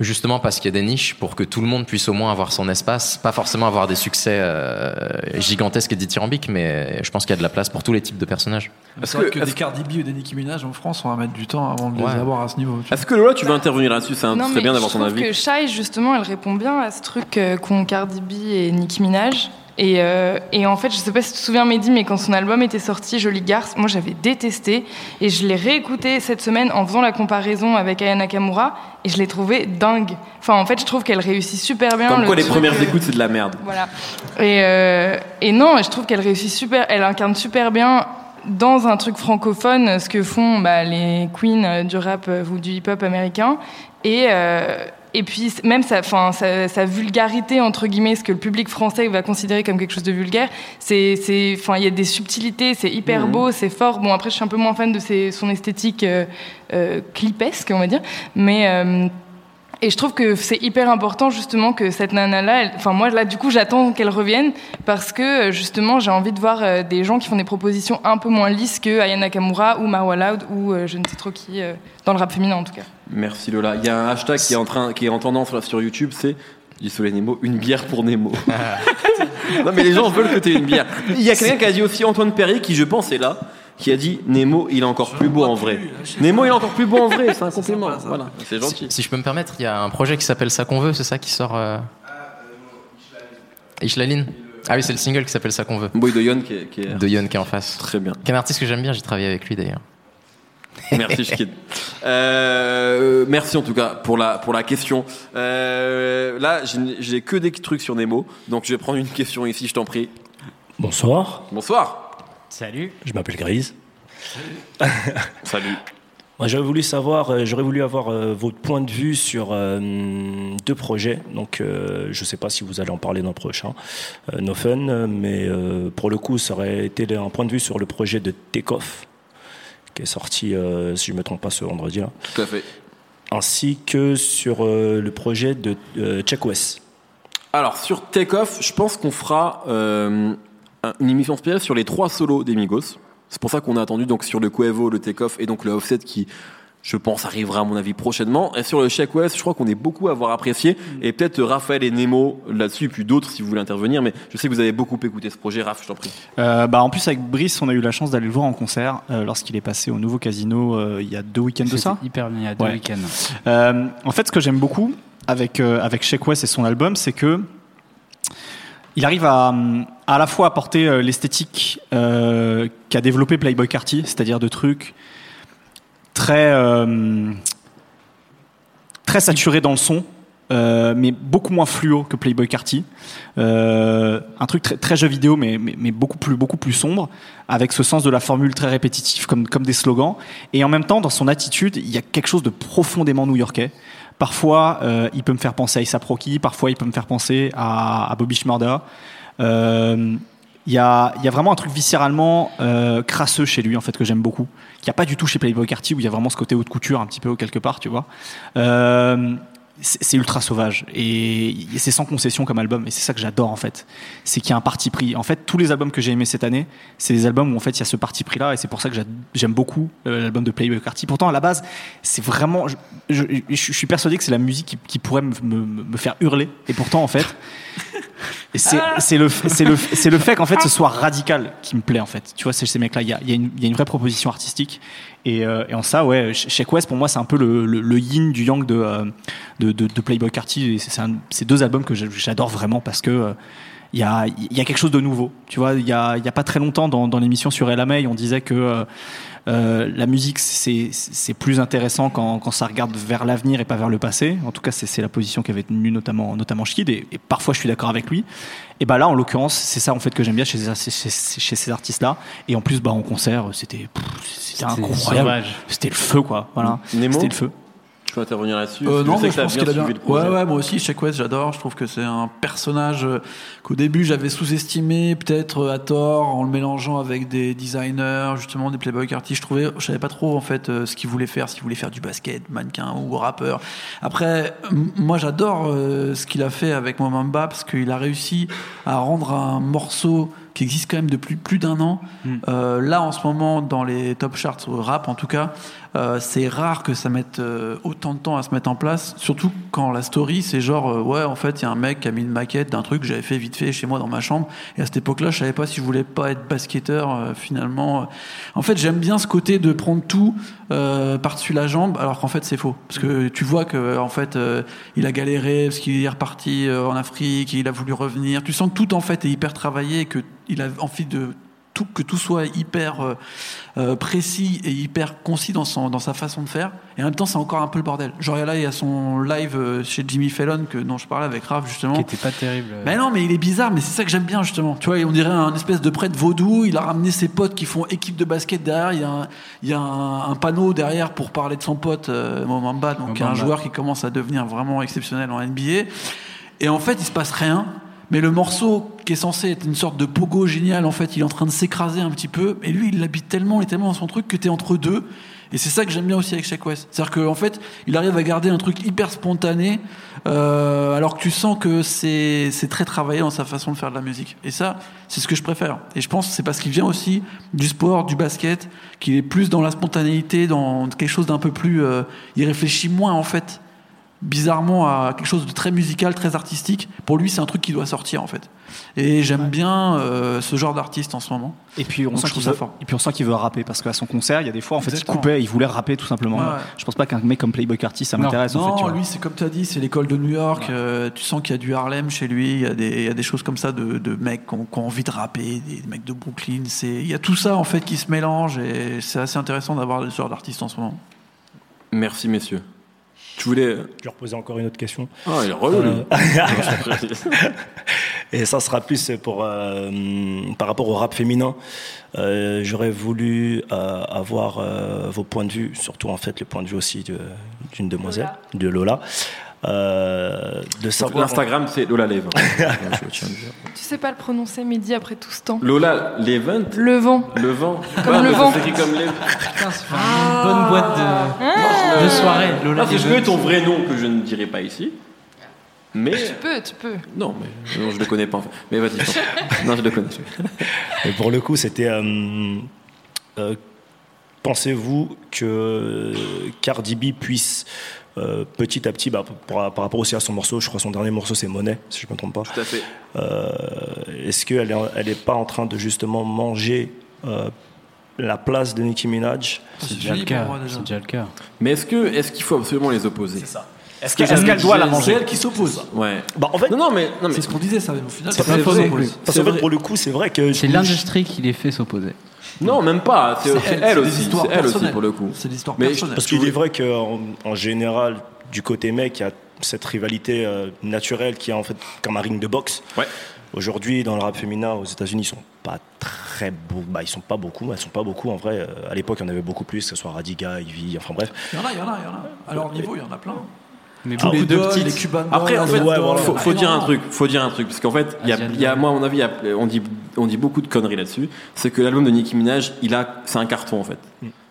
justement parce qu'il y a des niches pour que tout le monde puisse au moins avoir son espace, pas forcément avoir des succès euh, gigantesques et dithyrambiques, mais je pense qu'il y a de la place pour tous les types de personnages. Vrai que, des Cardi B ou des Nicki Minaj en France, on va mettre du temps avant de Ouais. les avoir à ce niveau. Est-ce que Lola, tu veux intervenir là-dessus? C'est mais bien d'avoir je ton trouve avis. que Shai, justement, elle répond bien à ce truc euh, qu'ont Cardi B et Nicki Minaj. Et, euh, et en fait, je sais pas si tu te souviens, Mehdi, mais quand son album était sorti, Jolie Garce, moi j'avais détesté. Et je l'ai réécouté cette semaine en faisant la comparaison avec Aya Nakamura. Et je l'ai trouvé dingue. Enfin, en fait, je trouve qu'elle réussit super bien. Comme le quoi, les premières écoutes, c'est de la merde. Voilà. Et, euh, et non, je trouve qu'elle réussit super, elle incarne super bien dans un truc francophone ce que font bah, les queens euh, du rap ou du hip-hop américain. Et, euh, et puis même sa, fin, sa, sa vulgarité, entre guillemets, ce que le public français va considérer comme quelque chose de vulgaire, c'est, enfin, il y a des subtilités, c'est hyper Mhm. beau, c'est fort. Bon, après, je suis un peu moins fan de ses, son esthétique euh, euh, clipesque, on va dire. Mais... et je trouve que c'est hyper important justement que cette nana-là, enfin moi là du coup j'attends qu'elle revienne parce que euh, justement j'ai envie de voir euh, des gens qui font des propositions un peu moins lisses que Aya Nakamura ou Marwa Loud ou euh, je ne sais trop qui euh, dans le rap féminin en tout cas. Merci Lola. Il y a un hashtag qui est en train, qui est en tendance là sur YouTube, c'est du soleil Nemo, une bière pour Nemo. non mais les gens veulent que tu aies une bière. Il y a quelqu'un qui a dit aussi Antoine Perry qui je pense est là, qui a dit Nemo il est encore plus beau en vrai. Nemo il est encore plus beau en vrai, c'est un compliment. Voilà, c'est gentil. Si, si je peux me permettre, il y a un projet qui s'appelle Ça qu'on veut, c'est ça qui sort. Euh... Ishlaline Ah oui, c'est le single qui s'appelle Ça qu'on veut. Boy de Yon qui est, qui est- De Yon qui est en face. très bien. Qui est un artiste que j'aime bien, j'ai travaillé avec lui d'ailleurs. Merci Shkid. Euh, merci en tout cas pour la pour la question. Euh, là j'ai que des trucs sur Nemo, donc je vais prendre une question ici, je t'en prie. Bonsoir, Bonsoir. Salut. je m'appelle Grise. Salut. Moi, j'aurais voulu savoir, euh, j'aurais voulu avoir euh, votre point de vue sur euh, deux projets. Donc, euh, je ne sais pas si vous allez en parler dans le prochain, euh, No Fun, mais euh, pour le coup, ça aurait été un point de vue sur le projet de Takeoff, qui est sorti, euh, si je ne me trompe pas, ce vendredi là, Tout à fait. ainsi que sur euh, le projet de euh, Check West. Alors sur Take Off, je pense qu'on fera euh, une émission spéciale sur les trois solos des Migos. C'est pour ça qu'on a attendu donc sur le Coevo, le Take Off et donc le Offset qui je pense, arrivera à mon avis prochainement. Et sur le Check West, je crois qu'on est beaucoup à avoir apprécié. Et peut-être Raphaël et Nemo là-dessus, puis d'autres si vous voulez intervenir. Mais je sais que vous avez beaucoup écouté ce projet. Raph, je t'en prie. Euh, bah, en plus, avec Brice, on a eu la chance d'aller le voir en concert euh, lorsqu'il est passé au nouveau casino euh, il y a deux week-ends de ça. Hyper bien, il y a deux Ouais. week-ends. Euh, en fait, ce que j'aime beaucoup avec, euh, avec Sheck West et son album, c'est que il arrive à à la fois apporter euh, l'esthétique euh, qu'a développé Playboy Carty, c'est-à-dire de trucs très euh, très saturés dans le son. mais beaucoup moins fluo que Playboy Carty. Un truc très, très jeu vidéo, mais, mais, mais beaucoup plus beaucoup plus sombre, avec ce sens de la formule très répétitif, comme comme des slogans. Et en même temps, dans son attitude, il y a quelque chose de profondément new-yorkais. Parfois, euh, il peut me faire penser à Issa Rocky, parfois il peut me faire penser à, Bobby Shmurda. Euh, Il y, a, il y a vraiment un truc viscéralement euh, crasseux chez lui en fait que j'aime beaucoup, qu'il n'y a pas du tout chez Playboy Carty où il y a vraiment ce côté haute couture un petit peu quelque part, tu vois. C'est ultra sauvage. Et c'est sans concession comme album et c'est ça que j'adore en fait. C'est qu'il y a un parti pris. En fait tous les albums que j'ai aimés cette année c'est des albums où en fait il y a ce parti pris là et c'est pour ça que j'aime beaucoup euh, l'album de Playboy Carty pourtant à la base c'est vraiment je, suis persuadé que c'est la musique qui, pourrait me faire hurler. Et pourtant en fait et c'est le le fait qu'en fait ce soit radical qui me plaît en fait. Tu vois ces mecs là il y a, y, a y a une vraie proposition artistique. Et, euh, et en ça ouais West pour moi c'est un peu le, le, yin du yang de euh, de, de, de Playboy Carty c'est deux albums que j'a- j'adore vraiment parce que euh, il y a, il y a quelque chose de nouveau. Tu vois, il y a, il y a pas très longtemps dans, dans l'émission sur LMA, on disait que euh, euh, la musique c'est c'est plus intéressant quand, quand ça regarde vers l'avenir et pas vers le passé. En tout cas, c'est c'est la position qu'avait tenue notamment notamment Schkid et, et parfois je suis d'accord avec lui. Et bah là, en l'occurrence, c'est ça en fait que j'aime bien chez, ces- chez, chez- chez ces artistes-là. Et en plus, bah en concert, c'était c'était incroyable. C'était le feu quoi. Voilà, c'était le feu. Tu peux intervenir là-dessus? Euh, non, je je pense qu'il a bien. suivi le projet. Ouais, ouais, moi aussi, Check West, j'adore. Je trouve que c'est un personnage euh, qu'au début j'avais sous-estimé, peut-être euh, à tort, en le mélangeant avec des designers, justement des Playboy Carty. Je trouvais, je savais pas trop en fait euh, ce qu'il voulait faire, s'il voulait faire du basket, mannequin ou rappeur. Après, moi j'adore euh, ce qu'il a fait avec Momamba parce qu'il a réussi à rendre un morceau qui existe quand même depuis plus d'un an. Euh, là, en ce moment, dans les top charts au rap, en tout cas, euh, c'est rare que ça mette euh, autant de temps à se mettre en place. Surtout quand la story, c'est genre, euh, ouais, en fait, il y a un mec qui a mis une maquette d'un truc que j'avais fait vite fait chez moi dans ma chambre. Et à cette époque-là, je savais pas si je voulais pas être basketteur. euh, finalement, en fait, j'aime bien ce côté de prendre tout par-dessus la jambe, alors qu'en fait, c'est faux. Parce que tu vois que, en fait, il a galéré parce qu'il est reparti en Afrique, il a voulu revenir. Tu sens que tout en fait est hyper travaillé, et que il a envie de tout, que tout soit hyper euh, euh, précis et hyper concis dans, son, dans sa façon de faire. Et en même temps, c'est encore un peu le bordel. Genre, là, il y a son live euh, chez Jimmy Fallon, que, dont je parlais avec Raph, justement. Qui était pas terrible. Mais non, mais il est bizarre, mais c'est ça que j'aime bien, justement. Tu vois, on dirait un espèce de prêtre vaudou. Il a ramené ses potes qui font équipe de basket derrière. Il y a un, il y a un, un panneau derrière pour parler de son pote, euh, Momamba, donc Momamba. un joueur qui commence à devenir vraiment exceptionnel en NBA. Et en fait, il se passe rien. Mais le morceau qui est censé être une sorte de pogo génial, en fait, il est en train de s'écraser un petit peu. Et lui, il l'habite tellement, il est tellement dans son truc que t'es entre deux. Et c'est ça que j'aime bien aussi avec Shaq West. C'est-à-dire qu'en fait, il arrive à garder un truc hyper spontané, euh, alors que tu sens que c'est c'est très travaillé dans sa façon de faire de la musique. Et ça, c'est ce que je préfère. Et je pense que c'est parce qu'il vient aussi du sport, du basket, qu'il est plus dans la spontanéité, dans quelque chose d'un peu plus. euh, il réfléchit moins, en fait bizarrement à quelque chose de très musical, très artistique. Pour lui, c'est un truc qui doit sortir en fait. Et j'aime bien euh, ce genre d'artiste en ce moment. Et puis on Donc, sent qu'il veut, fort. et puis on sent qu'il veut rapper parce qu'à son concert, il y a des fois en fait Exactement. il coupait, il voulait rapper tout simplement. Ouais, ouais. Je pense pas qu'un mec comme Playboy Carty ça Non. m'intéresse en Non, fait. tu vois. lui, c'est comme tu as dit, c'est l'école de New York. Euh, tu sens qu'il y a du Harlem chez lui. Il y a des, il y a des choses comme ça de, de mecs qui ont, qui ont envie de rapper, des mecs de Brooklyn. C'est, il y a tout ça en fait qui se mélange et c'est assez intéressant d'avoir ce genre d'artiste en ce moment. Merci, messieurs. Tu voulais. Je vais reposer encore une autre question. Ah, il est relou, lui. Et ça sera plus pour, euh, par rapport au rap féminin. Euh, J'aurais voulu euh, avoir euh, vos points de vue, surtout en fait le point de vue aussi de- d'une demoiselle, de Lola. Euh, de savoir. L'Instagram, c'est Lola Levent. Tu sais pas le prononcer midi après tout ce temps. Lola Levent Le vent. Le vent. Comme Ouais, le vent. s'écrit comme Levent. Une bonne boîte de, de soirée, Lola Ah, c'est- je Levent. connais ton vrai nom que je ne dirai pas ici. Mais. Tu peux, tu peux. Non, mais non, je le connais pas. en fait. Mais vas-y. non, je le connais. Et pour le coup, c'était. euh, euh, pensez-vous que Cardi B puisse euh, petit à petit, bah, par, par rapport aussi à son morceau, je crois son dernier morceau c'est Monnaie, si je ne me trompe pas. Tout à fait. Euh, Est-ce qu'elle est, elle est pas en train de justement manger euh, la place de Nicki Minaj? C'est déjà le cas. C'est déjà le cas. Mais est-ce que est-ce qu'il faut absolument les opposer? C'est ça. Est-ce que- est-ce qu'elle doit la manger? C'est elle qui s'oppose. Ouais. Bah, en fait, non, non, mais, non, mais C'est ce qu'on disait, ça, au final. c'est c'est pas vrai. faux. Parce qu'en fait, pour le coup, c'est vrai que C'est l'industrie qui les fait s'opposer. Non, même pas. C'est elle, elle, aussi. C'est elle aussi personnelles. pour le coup. C'est l'histoire Mais personnelle. Parce qu'il est vrai qu'en en général, du côté mec, il y a cette rivalité euh, naturelle qui est en fait comme un ring de boxe. Ouais. Aujourd'hui, dans le rap féminin aux États-Unis, ils sont pas très beaux. Bah, ils sont pas beaucoup. Elles sont pas beaucoup en vrai. Euh, À l'époque, il y en avait beaucoup plus, que ce soit Radiga, Ivy, enfin bref. Il y en a, il y en a, il y en a. À leur niveau, il y en a plein. Mais Tous les beaucoup de Dolls, petites. les Cuban Après, en fait, ouais, faut, dire un énormément. truc. Faut dire un truc, parce qu'en fait, il y a, y moi, à mon avis, il y a- on dit, on dit beaucoup de conneries là-dessus. C'est que l'album de Nicki Minaj, il a, c'est un carton en fait.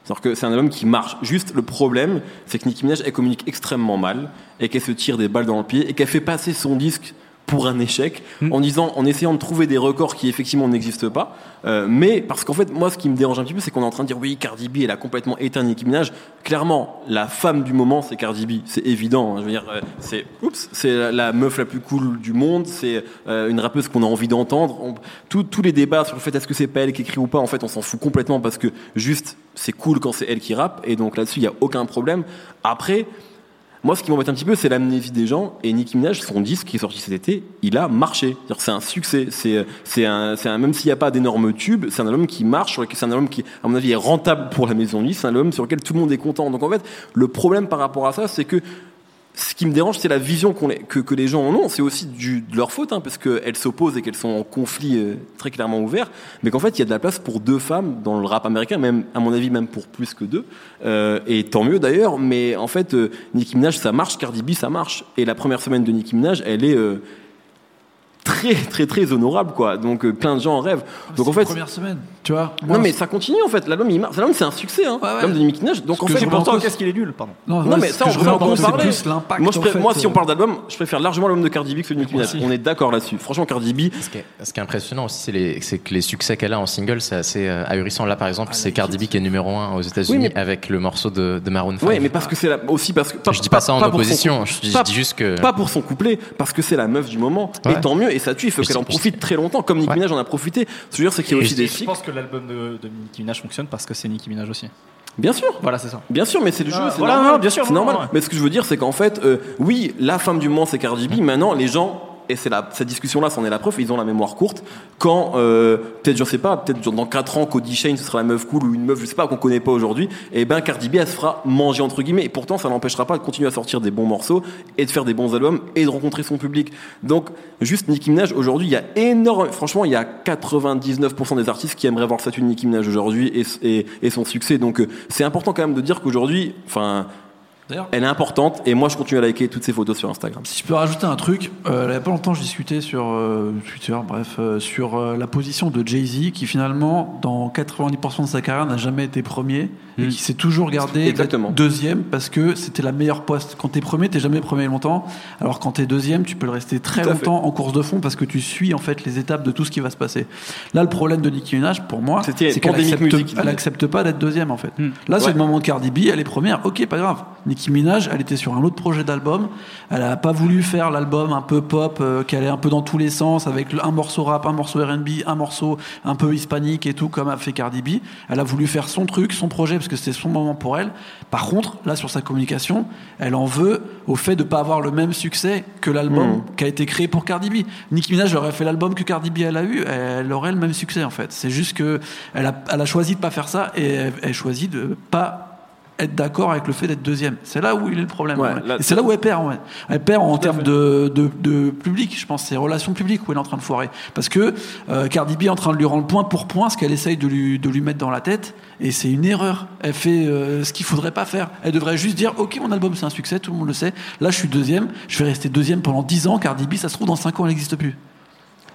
C'est-à-dire que c'est un album qui marche. Juste le problème, c'est que Nicki Minaj, elle communique extrêmement mal et qu'elle se tire des balles dans le pied et qu'elle fait passer son disque pour un échec en disant, en essayant de trouver des records qui effectivement n'existent pas. Euh, mais parce qu'en fait, moi, ce qui me dérange un petit peu, c'est qu'on est en train de dire oui, Cardi B, elle a complètement éteint Nicki Minaj. Clairement, la femme du moment, c'est Cardi B. C'est évident. hein. Je veux dire, euh, c'est oups, c'est la, la meuf la plus cool du monde. C'est euh, une rappeuse qu'on a envie d'entendre. On- tout- tous les débats sur le fait est-ce que c'est pas elle qui écrit ou pas, en fait, on s'en fout complètement parce que juste, c'est cool quand c'est elle qui rappe. Et donc là-dessus, il y a aucun problème. Après. Moi, ce qui m'embête un petit peu, c'est l'amnésie des gens. Et Nicki Minaj, son disque qui est sorti cet été, il a marché. C'est un succès. C'est, un, un, même s'il n'y a pas d'énormes tubes, c'est un album qui marche. C'est un album qui, à mon avis, est rentable pour la maison de. C'est un album sur lequel tout le monde est content. Donc en fait, le problème par rapport à ça, c'est que ce qui me dérange, c'est la vision que, les gens en ont. C'est aussi de leur faute, hein, parce qu'elles s'opposent et qu'elles sont en conflit euh, très clairement ouvert. Mais qu'en fait, il y a de la place pour deux femmes dans le rap américain, même à mon avis, même pour plus que deux. Euh, et tant mieux d'ailleurs. Mais en fait, euh, Nicki Minaj, ça marche. Cardi B, ça marche. Et la première semaine de Nicki Minaj, elle est très, très, très honorable, quoi. Donc euh, plein de gens en rêvent. Donc en C'est fait, la première semaine, tu vois. non mais ça continue en fait. L'album, il. L'album, c'est un succès. Hein. Ouais, ouais. L'album de Nicki Minaj. Donc en fait, pas- Qu'est-ce qu'il est nul, pardon? Non, non, ouais, mais ça, on je peut en parler. plus l'impact. Moi, je en pré- fait, moi, si on euh, parle d'album, je préfère largement l'album de Cardi B que celui de Nicki Minaj. On est d'accord là-dessus. Franchement, Cardi B, Ce qui est, ce qui est impressionnant aussi, c'est, les- c'est que les succès qu'elle a en single, c'est assez euh, ahurissant. Là, par exemple, c'est Cardi B qui est numéro 1 aux États-Unis Oui, avec le morceau de, de Maroon 5. ouais, mais parce que c'est la- aussi parce que. je dis pas, ça en opposition, je, dis- juste que. Pas pour son couplet, parce que c'est la meuf du moment. Et tant mieux, et ça tue, il faut qu'elle en profite très longtemps, comme Nicki. Minaj en a profité. Ce que je veux dire, c'est qu'il y a Et aussi des Je pense que l'album de, de Nicki Minaj fonctionne parce que c'est Nicki Minaj aussi. Bien sûr. Voilà, c'est ça. Bien sûr, mais c'est le jeu, Ah, c'est voilà, normal. non, bien sûr, c'est normal. ouais. Mais ce que je veux dire, c'est qu'en fait, euh, oui, la femme du moment, c'est Cardi B. Maintenant, les gens, et c'est la, cette discussion-là, c'en est la preuve, ils ont la mémoire courte. Quand, euh, peut-être, je sais pas, peut-être dans 4 ans, Cody Shane, ce sera la meuf cool ou une meuf, je sais pas, qu'on connaît pas aujourd'hui, et ben, Cardi B, elle se fera manger, entre guillemets. Et pourtant, ça n'empêchera pas de continuer à sortir des bons morceaux et de faire des bons albums et de rencontrer son public. Donc, juste Nicki Minaj, aujourd'hui, il y a énorme, franchement, il y a 99% des artistes qui aimeraient voir statut de Nicki Minaj aujourd'hui et, et, et son succès. Donc, euh, c'est important quand même de dire qu'aujourd'hui, enfin, elle est importante et moi je continue à liker toutes ces photos sur Instagram. Si je peux rajouter un truc, euh, il n'y a pas longtemps, je discutais sur euh, Twitter, bref, euh, sur euh, la position de Jay-Z, qui finalement, dans 90% de sa carrière, n'a jamais été premier et Mm. qui s'est toujours gardé Exactement. deuxième parce que c'était la meilleure poste. Quand t'es premier, t'es jamais premier longtemps, alors quand t'es deuxième, tu peux le rester très fait. longtemps en course de fond parce que tu suis en fait les étapes de tout ce qui va se passer. Là, le problème de Nicki Minaj, pour moi, C'était c'est qu'elle pandémique accepte, elle accepte pas d'être deuxième en fait. Mm. Là, c'est Ouais. le moment de Cardi B, elle est première, ok, pas grave. Nicki Minaj, elle était sur un autre projet d'album, elle a pas voulu faire l'album un peu pop, euh, qui allait un peu dans tous les sens, avec un morceau rap, un morceau R&B, un morceau un peu hispanique et tout, comme a fait Cardi B. Elle a voulu faire son truc, son projet, parce que c'était son moment pour elle. Par contre, là, sur sa communication, elle en veut au fait de pas avoir le même succès que l'album Mhm. qui a été créé pour Cardi B. Nicki Minaj aurait fait l'album que Cardi B elle a eu, elle aurait le même succès en fait. C'est juste que elle a, elle a choisi de pas faire ça et elle, elle choisit de pas être d'accord avec le fait d'être deuxième. C'est là où il est le problème. Ouais, et c'est là où elle perd. en vrai. Elle perd en termes de, de, de public. Je pense c'est relations publiques où elle est en train de foirer. Parce que euh, Cardi B est en train de lui rendre point pour point ce qu'elle essaye de lui, de lui mettre dans la tête. Et c'est une erreur. Elle fait euh, ce qu'il faudrait pas faire. Elle devrait juste dire Ok, mon album c'est un succès, tout le monde le sait. Là, je suis deuxième. Je vais rester deuxième pendant 10 ans. Cardi B, ça se trouve, dans 5 ans, elle n'existe plus.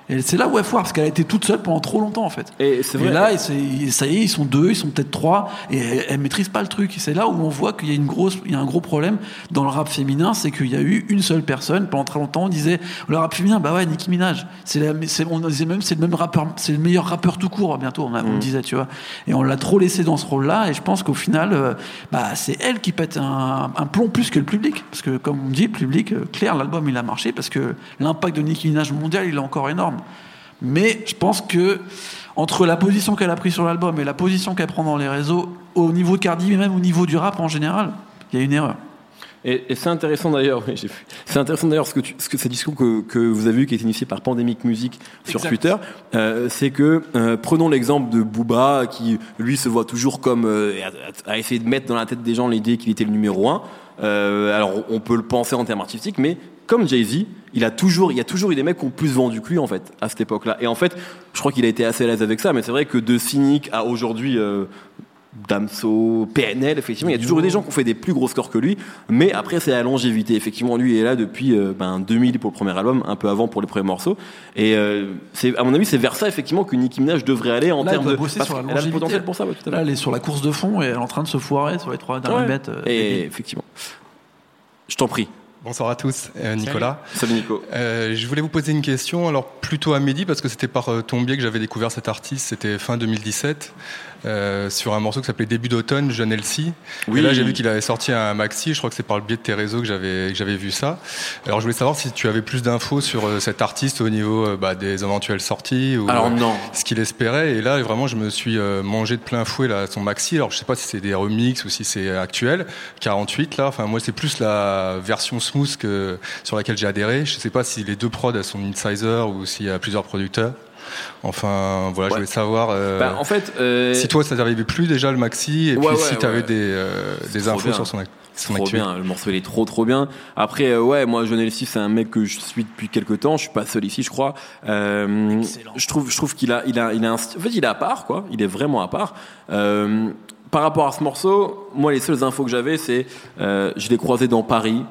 Et c'est là où elle foire, parce qu'elle a été toute seule pendant trop longtemps, en fait. Et c'est vrai. là, et c'est- ça y est, ils sont deux, ils sont peut-être trois, et elle, elle maîtrise pas le truc. Et c'est là où on voit qu'il y a une grosse, il y a un gros problème dans le rap féminin, c'est qu'il y a eu une seule personne. Pendant très longtemps, on disait le rap féminin, bah ouais, Nicki Minaj. C'est la- mais c'est- on disait même c'est le même rappeur, c'est le meilleur rappeur tout court. Bientôt, on, a- on Mm. disait, tu vois. Et on l'a trop laissé dans ce rôle-là. Et je pense qu'au final, euh, bah c'est elle qui pète un, un plomb plus que le public, parce que comme on dit, le public, euh, clair, l'album il a marché parce que l'impact de Nicki Minaj mondial, il est encore énorme. Mais je pense que entre la position qu'elle a prise sur l'album et la position qu'elle prend dans les réseaux, au niveau de Cardi, mais même au niveau du rap en général, il y a une erreur. Et, et c'est intéressant d'ailleurs, oui. C'est intéressant d'ailleurs ce que, tu, ce que ce discours que, que vous avez vu qui est initié par Pandemic Music sur Exact. Twitter, euh, c'est que euh, prenons l'exemple de Booba qui lui se voit toujours comme euh, à, à essayer de mettre dans la tête des gens l'idée qu'il était le numéro un. Euh, alors on peut le penser en termes artistiques, mais comme Jay Z, il a toujours, il y a toujours eu des mecs qui ont plus vendu que lui en fait à cette époque-là. Et en fait, je crois qu'il a été assez à l'aise avec ça. Mais c'est vrai que de cynique à aujourd'hui. Euh, Damso, PNL, effectivement, il y a toujours eu des gens qui ont fait des plus gros scores que lui, mais après c'est la longévité. Effectivement, lui est là depuis euh, ben, 2000 pour le premier album, un peu avant pour les premiers morceaux. Et euh, c'est, à mon avis, c'est vers ça effectivement que Nicki Minaj devrait aller en elle termes de. bosser parce sur la qu'elle a le potentiel pour ça, ouais, tout à. Là, elle est sur la course de fond et elle est en train de se foirer sur les trois dernières Ouais. bêtes. euh, Et effectivement. Je t'en prie. Bonsoir à tous, euh, Nicolas. Salut Nico. Euh, je voulais vous poser une question, alors plutôt à Mehdi, parce que c'était par euh, ton biais que j'avais découvert cet artiste, c'était fin 2017, euh, sur un morceau qui s'appelait Début d'automne, Jeune Elsie. Oui. Et là, j'ai vu qu'il avait sorti un maxi, je crois que c'est par le biais de tes réseaux que j'avais que j'avais vu ça. Alors, je voulais savoir si tu avais plus d'infos sur euh, cet artiste au niveau euh, bah, des éventuelles sorties, ou Alors, non. ce qu'il espérait. Et là, vraiment, je me suis mangé de plein fouet là, son maxi. Alors, je sais pas si c'est des remixes ou si c'est actuel. 48, là. Enfin, moi, c'est plus la version smooth que, sur laquelle j'ai adhéré. Je sais pas si les deux prods sont insider ou s'il y a plusieurs producteurs. Enfin, voilà, je voulais savoir euh, Bah, en fait, euh, si toi, ça t'avait plus déjà le maxi et Ouais, puis ouais, si tu avais ouais. des, euh, des infos bien. sur son, son trop actu. bien, le morceau il est trop trop bien. Après euh, ouais, moi John Elsie c'est un mec que je suis depuis quelques temps, je suis pas seul ici je crois. Euh, je trouve je trouve qu'il a il a il a un st- en fait il est à part quoi, il est vraiment à part. Euh, par rapport à ce morceau, moi les seules infos que j'avais c'est euh, je l'ai croisé dans Paris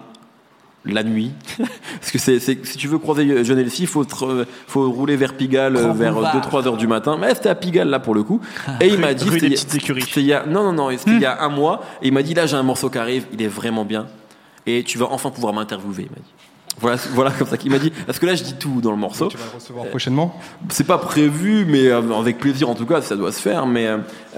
la nuit parce que c'est c'est- si tu veux croiser John Elsie, faut te- faut rouler vers Pigalle Grand vers boulevard. 2 3 heures du matin. Mais c'était à Pigalle là pour le coup. Et il m'a dit rue des il y a- petites écuries. c'était il y a non non non, c'était il y a un mois et il m'a dit là j'ai un morceau qui arrive, il est vraiment bien et tu vas enfin pouvoir m'interviewer, il m'a dit. Voilà, voilà comme ça qu'il m'a dit. Parce que là, je dis tout dans le morceau. Tu vas le recevoir prochainement C'est pas prévu, mais euh, avec plaisir en tout cas, ça doit se faire. Mais,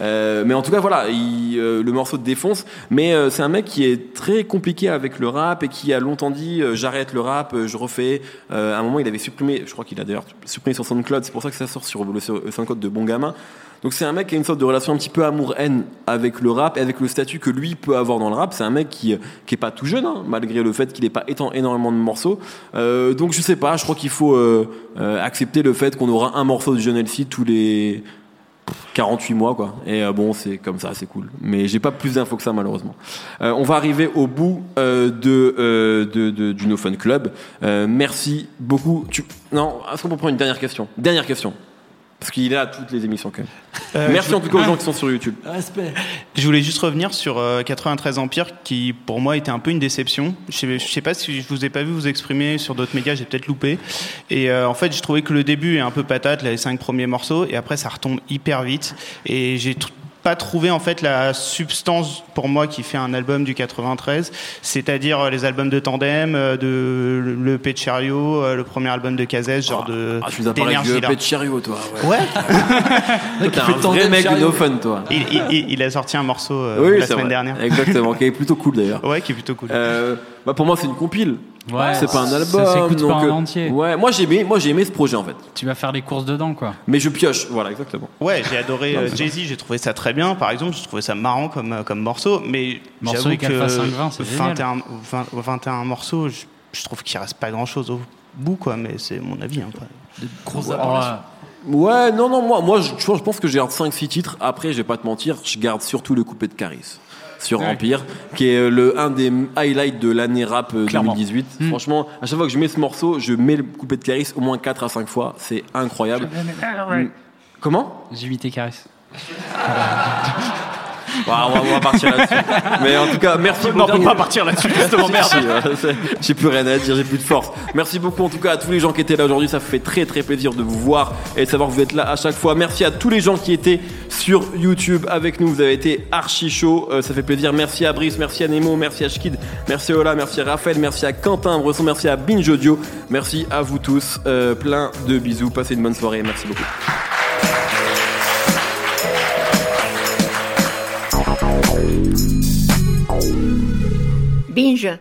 euh, mais en tout cas, voilà, il, euh, le morceau te défonce. Mais euh, c'est un mec qui est très compliqué avec le rap et qui a longtemps dit euh, j'arrête le rap, euh, je refais. Euh, à un moment, il avait supprimé, je crois qu'il a d'ailleurs supprimé sur SoundCloud, c'est pour ça que ça sort sur le SoundCloud de Bon Gamin. Donc c'est un mec qui a une sorte de relation un petit peu amour-haine avec le rap et avec le statut que lui peut avoir dans le rap. C'est un mec qui, qui est pas tout jeune, hein, malgré le fait qu'il n'ait pas étant énormément de morceaux. Euh, donc je sais pas, je crois qu'il faut euh, euh, accepter le fait qu'on aura un morceau de John Elsie tous les 48 mois quoi. Et euh, bon, c'est comme ça, c'est cool. Mais j'ai pas plus d'infos que ça malheureusement. Euh, on va arriver au bout euh, de, euh, du No Fun Club. Euh, merci beaucoup. Non, est-ce qu'on peut prendre une dernière question? Dernière question. Parce qu'il est à toutes les émissions quand même. Euh, merci je- en tout cas aux gens qui sont sur YouTube. Respect. Je voulais juste revenir sur euh, 93 Empire, qui pour moi était un peu une déception. Je sais, je sais pas si je vous ai pas vu vous exprimer sur d'autres médias, j'ai peut-être loupé. Et euh, en fait, j'ai trouvé que le début est un peu patate, les cinq premiers morceaux, et après ça retombe hyper vite. Et j'ai pas trouvé en fait la substance pour moi qui fait un album du 93, c'est-à-dire euh, les albums de Tandem, euh, de le P de Chariot, euh, le premier album de Cazès, genre de Ah, tu nous as parlé d'énergie de là. Pet Chariot, toi. Ouais. Ouais. Toi, T'es fait un tandem vrai mec de. No Fun, toi. Il, il- il- il a sorti un morceau euh, oui, la semaine vrai. dernière. Exactement, qui est plutôt cool d'ailleurs. Ouais, qui est plutôt cool. Euh, bah pour moi, c'est une compile. Ouais, c'est pas un ça album. s'écoute pas en euh, entier. Ouais, moi j'ai aimé, moi j'ai aimé ce projet en fait. Tu vas faire les courses dedans, quoi. Mais je pioche, voilà, exactement. Ouais, j'ai adoré euh, Jay-Z, j'ai trouvé ça très bien. Par exemple, j'ai trouvé ça marrant comme, euh, comme morceau, mais Morceau j'avoue que Alpha 520, c'est génial. 21, 20 21 morceaux, je, je trouve qu'il reste pas grand-chose au bout, quoi, mais c'est mon avis. Hein, Ouais. non, non, moi, moi je, je pense- que je garde 5-6 titres. Après, je vais pas te mentir, je garde surtout le coupé de Caris sur Ouais. Empire, qui est le, un des highlights de l'année rap euh, Clairement. 2018. Mm. Franchement, à chaque fois que je mets ce morceau, je mets le coupé de Caris au moins 4 à 5 fois. C'est incroyable. Mm. Comment? J'ai imité Caris. on, va, on va partir là-dessus. Mais en tout cas, merci Non, on peut pas partir là-dessus, justement, merde. Euh, J'ai plus rien à dire, j'ai plus de force. Merci beaucoup en tout cas à tous les gens qui étaient là aujourd'hui. Ça fait très très plaisir de vous voir et de savoir que vous êtes là à chaque fois. Merci à tous les gens qui étaient sur YouTube avec nous. Vous avez été archi chaud. Euh, ça fait plaisir. Merci à Brice, merci à Nemo, merci à Schkid, merci à Ola, merci à Raphaël, merci à Quentin Bresson, merci à Binge Audio. Merci à vous tous. Euh, plein de bisous. Passez une bonne soirée. Merci beaucoup. Binge.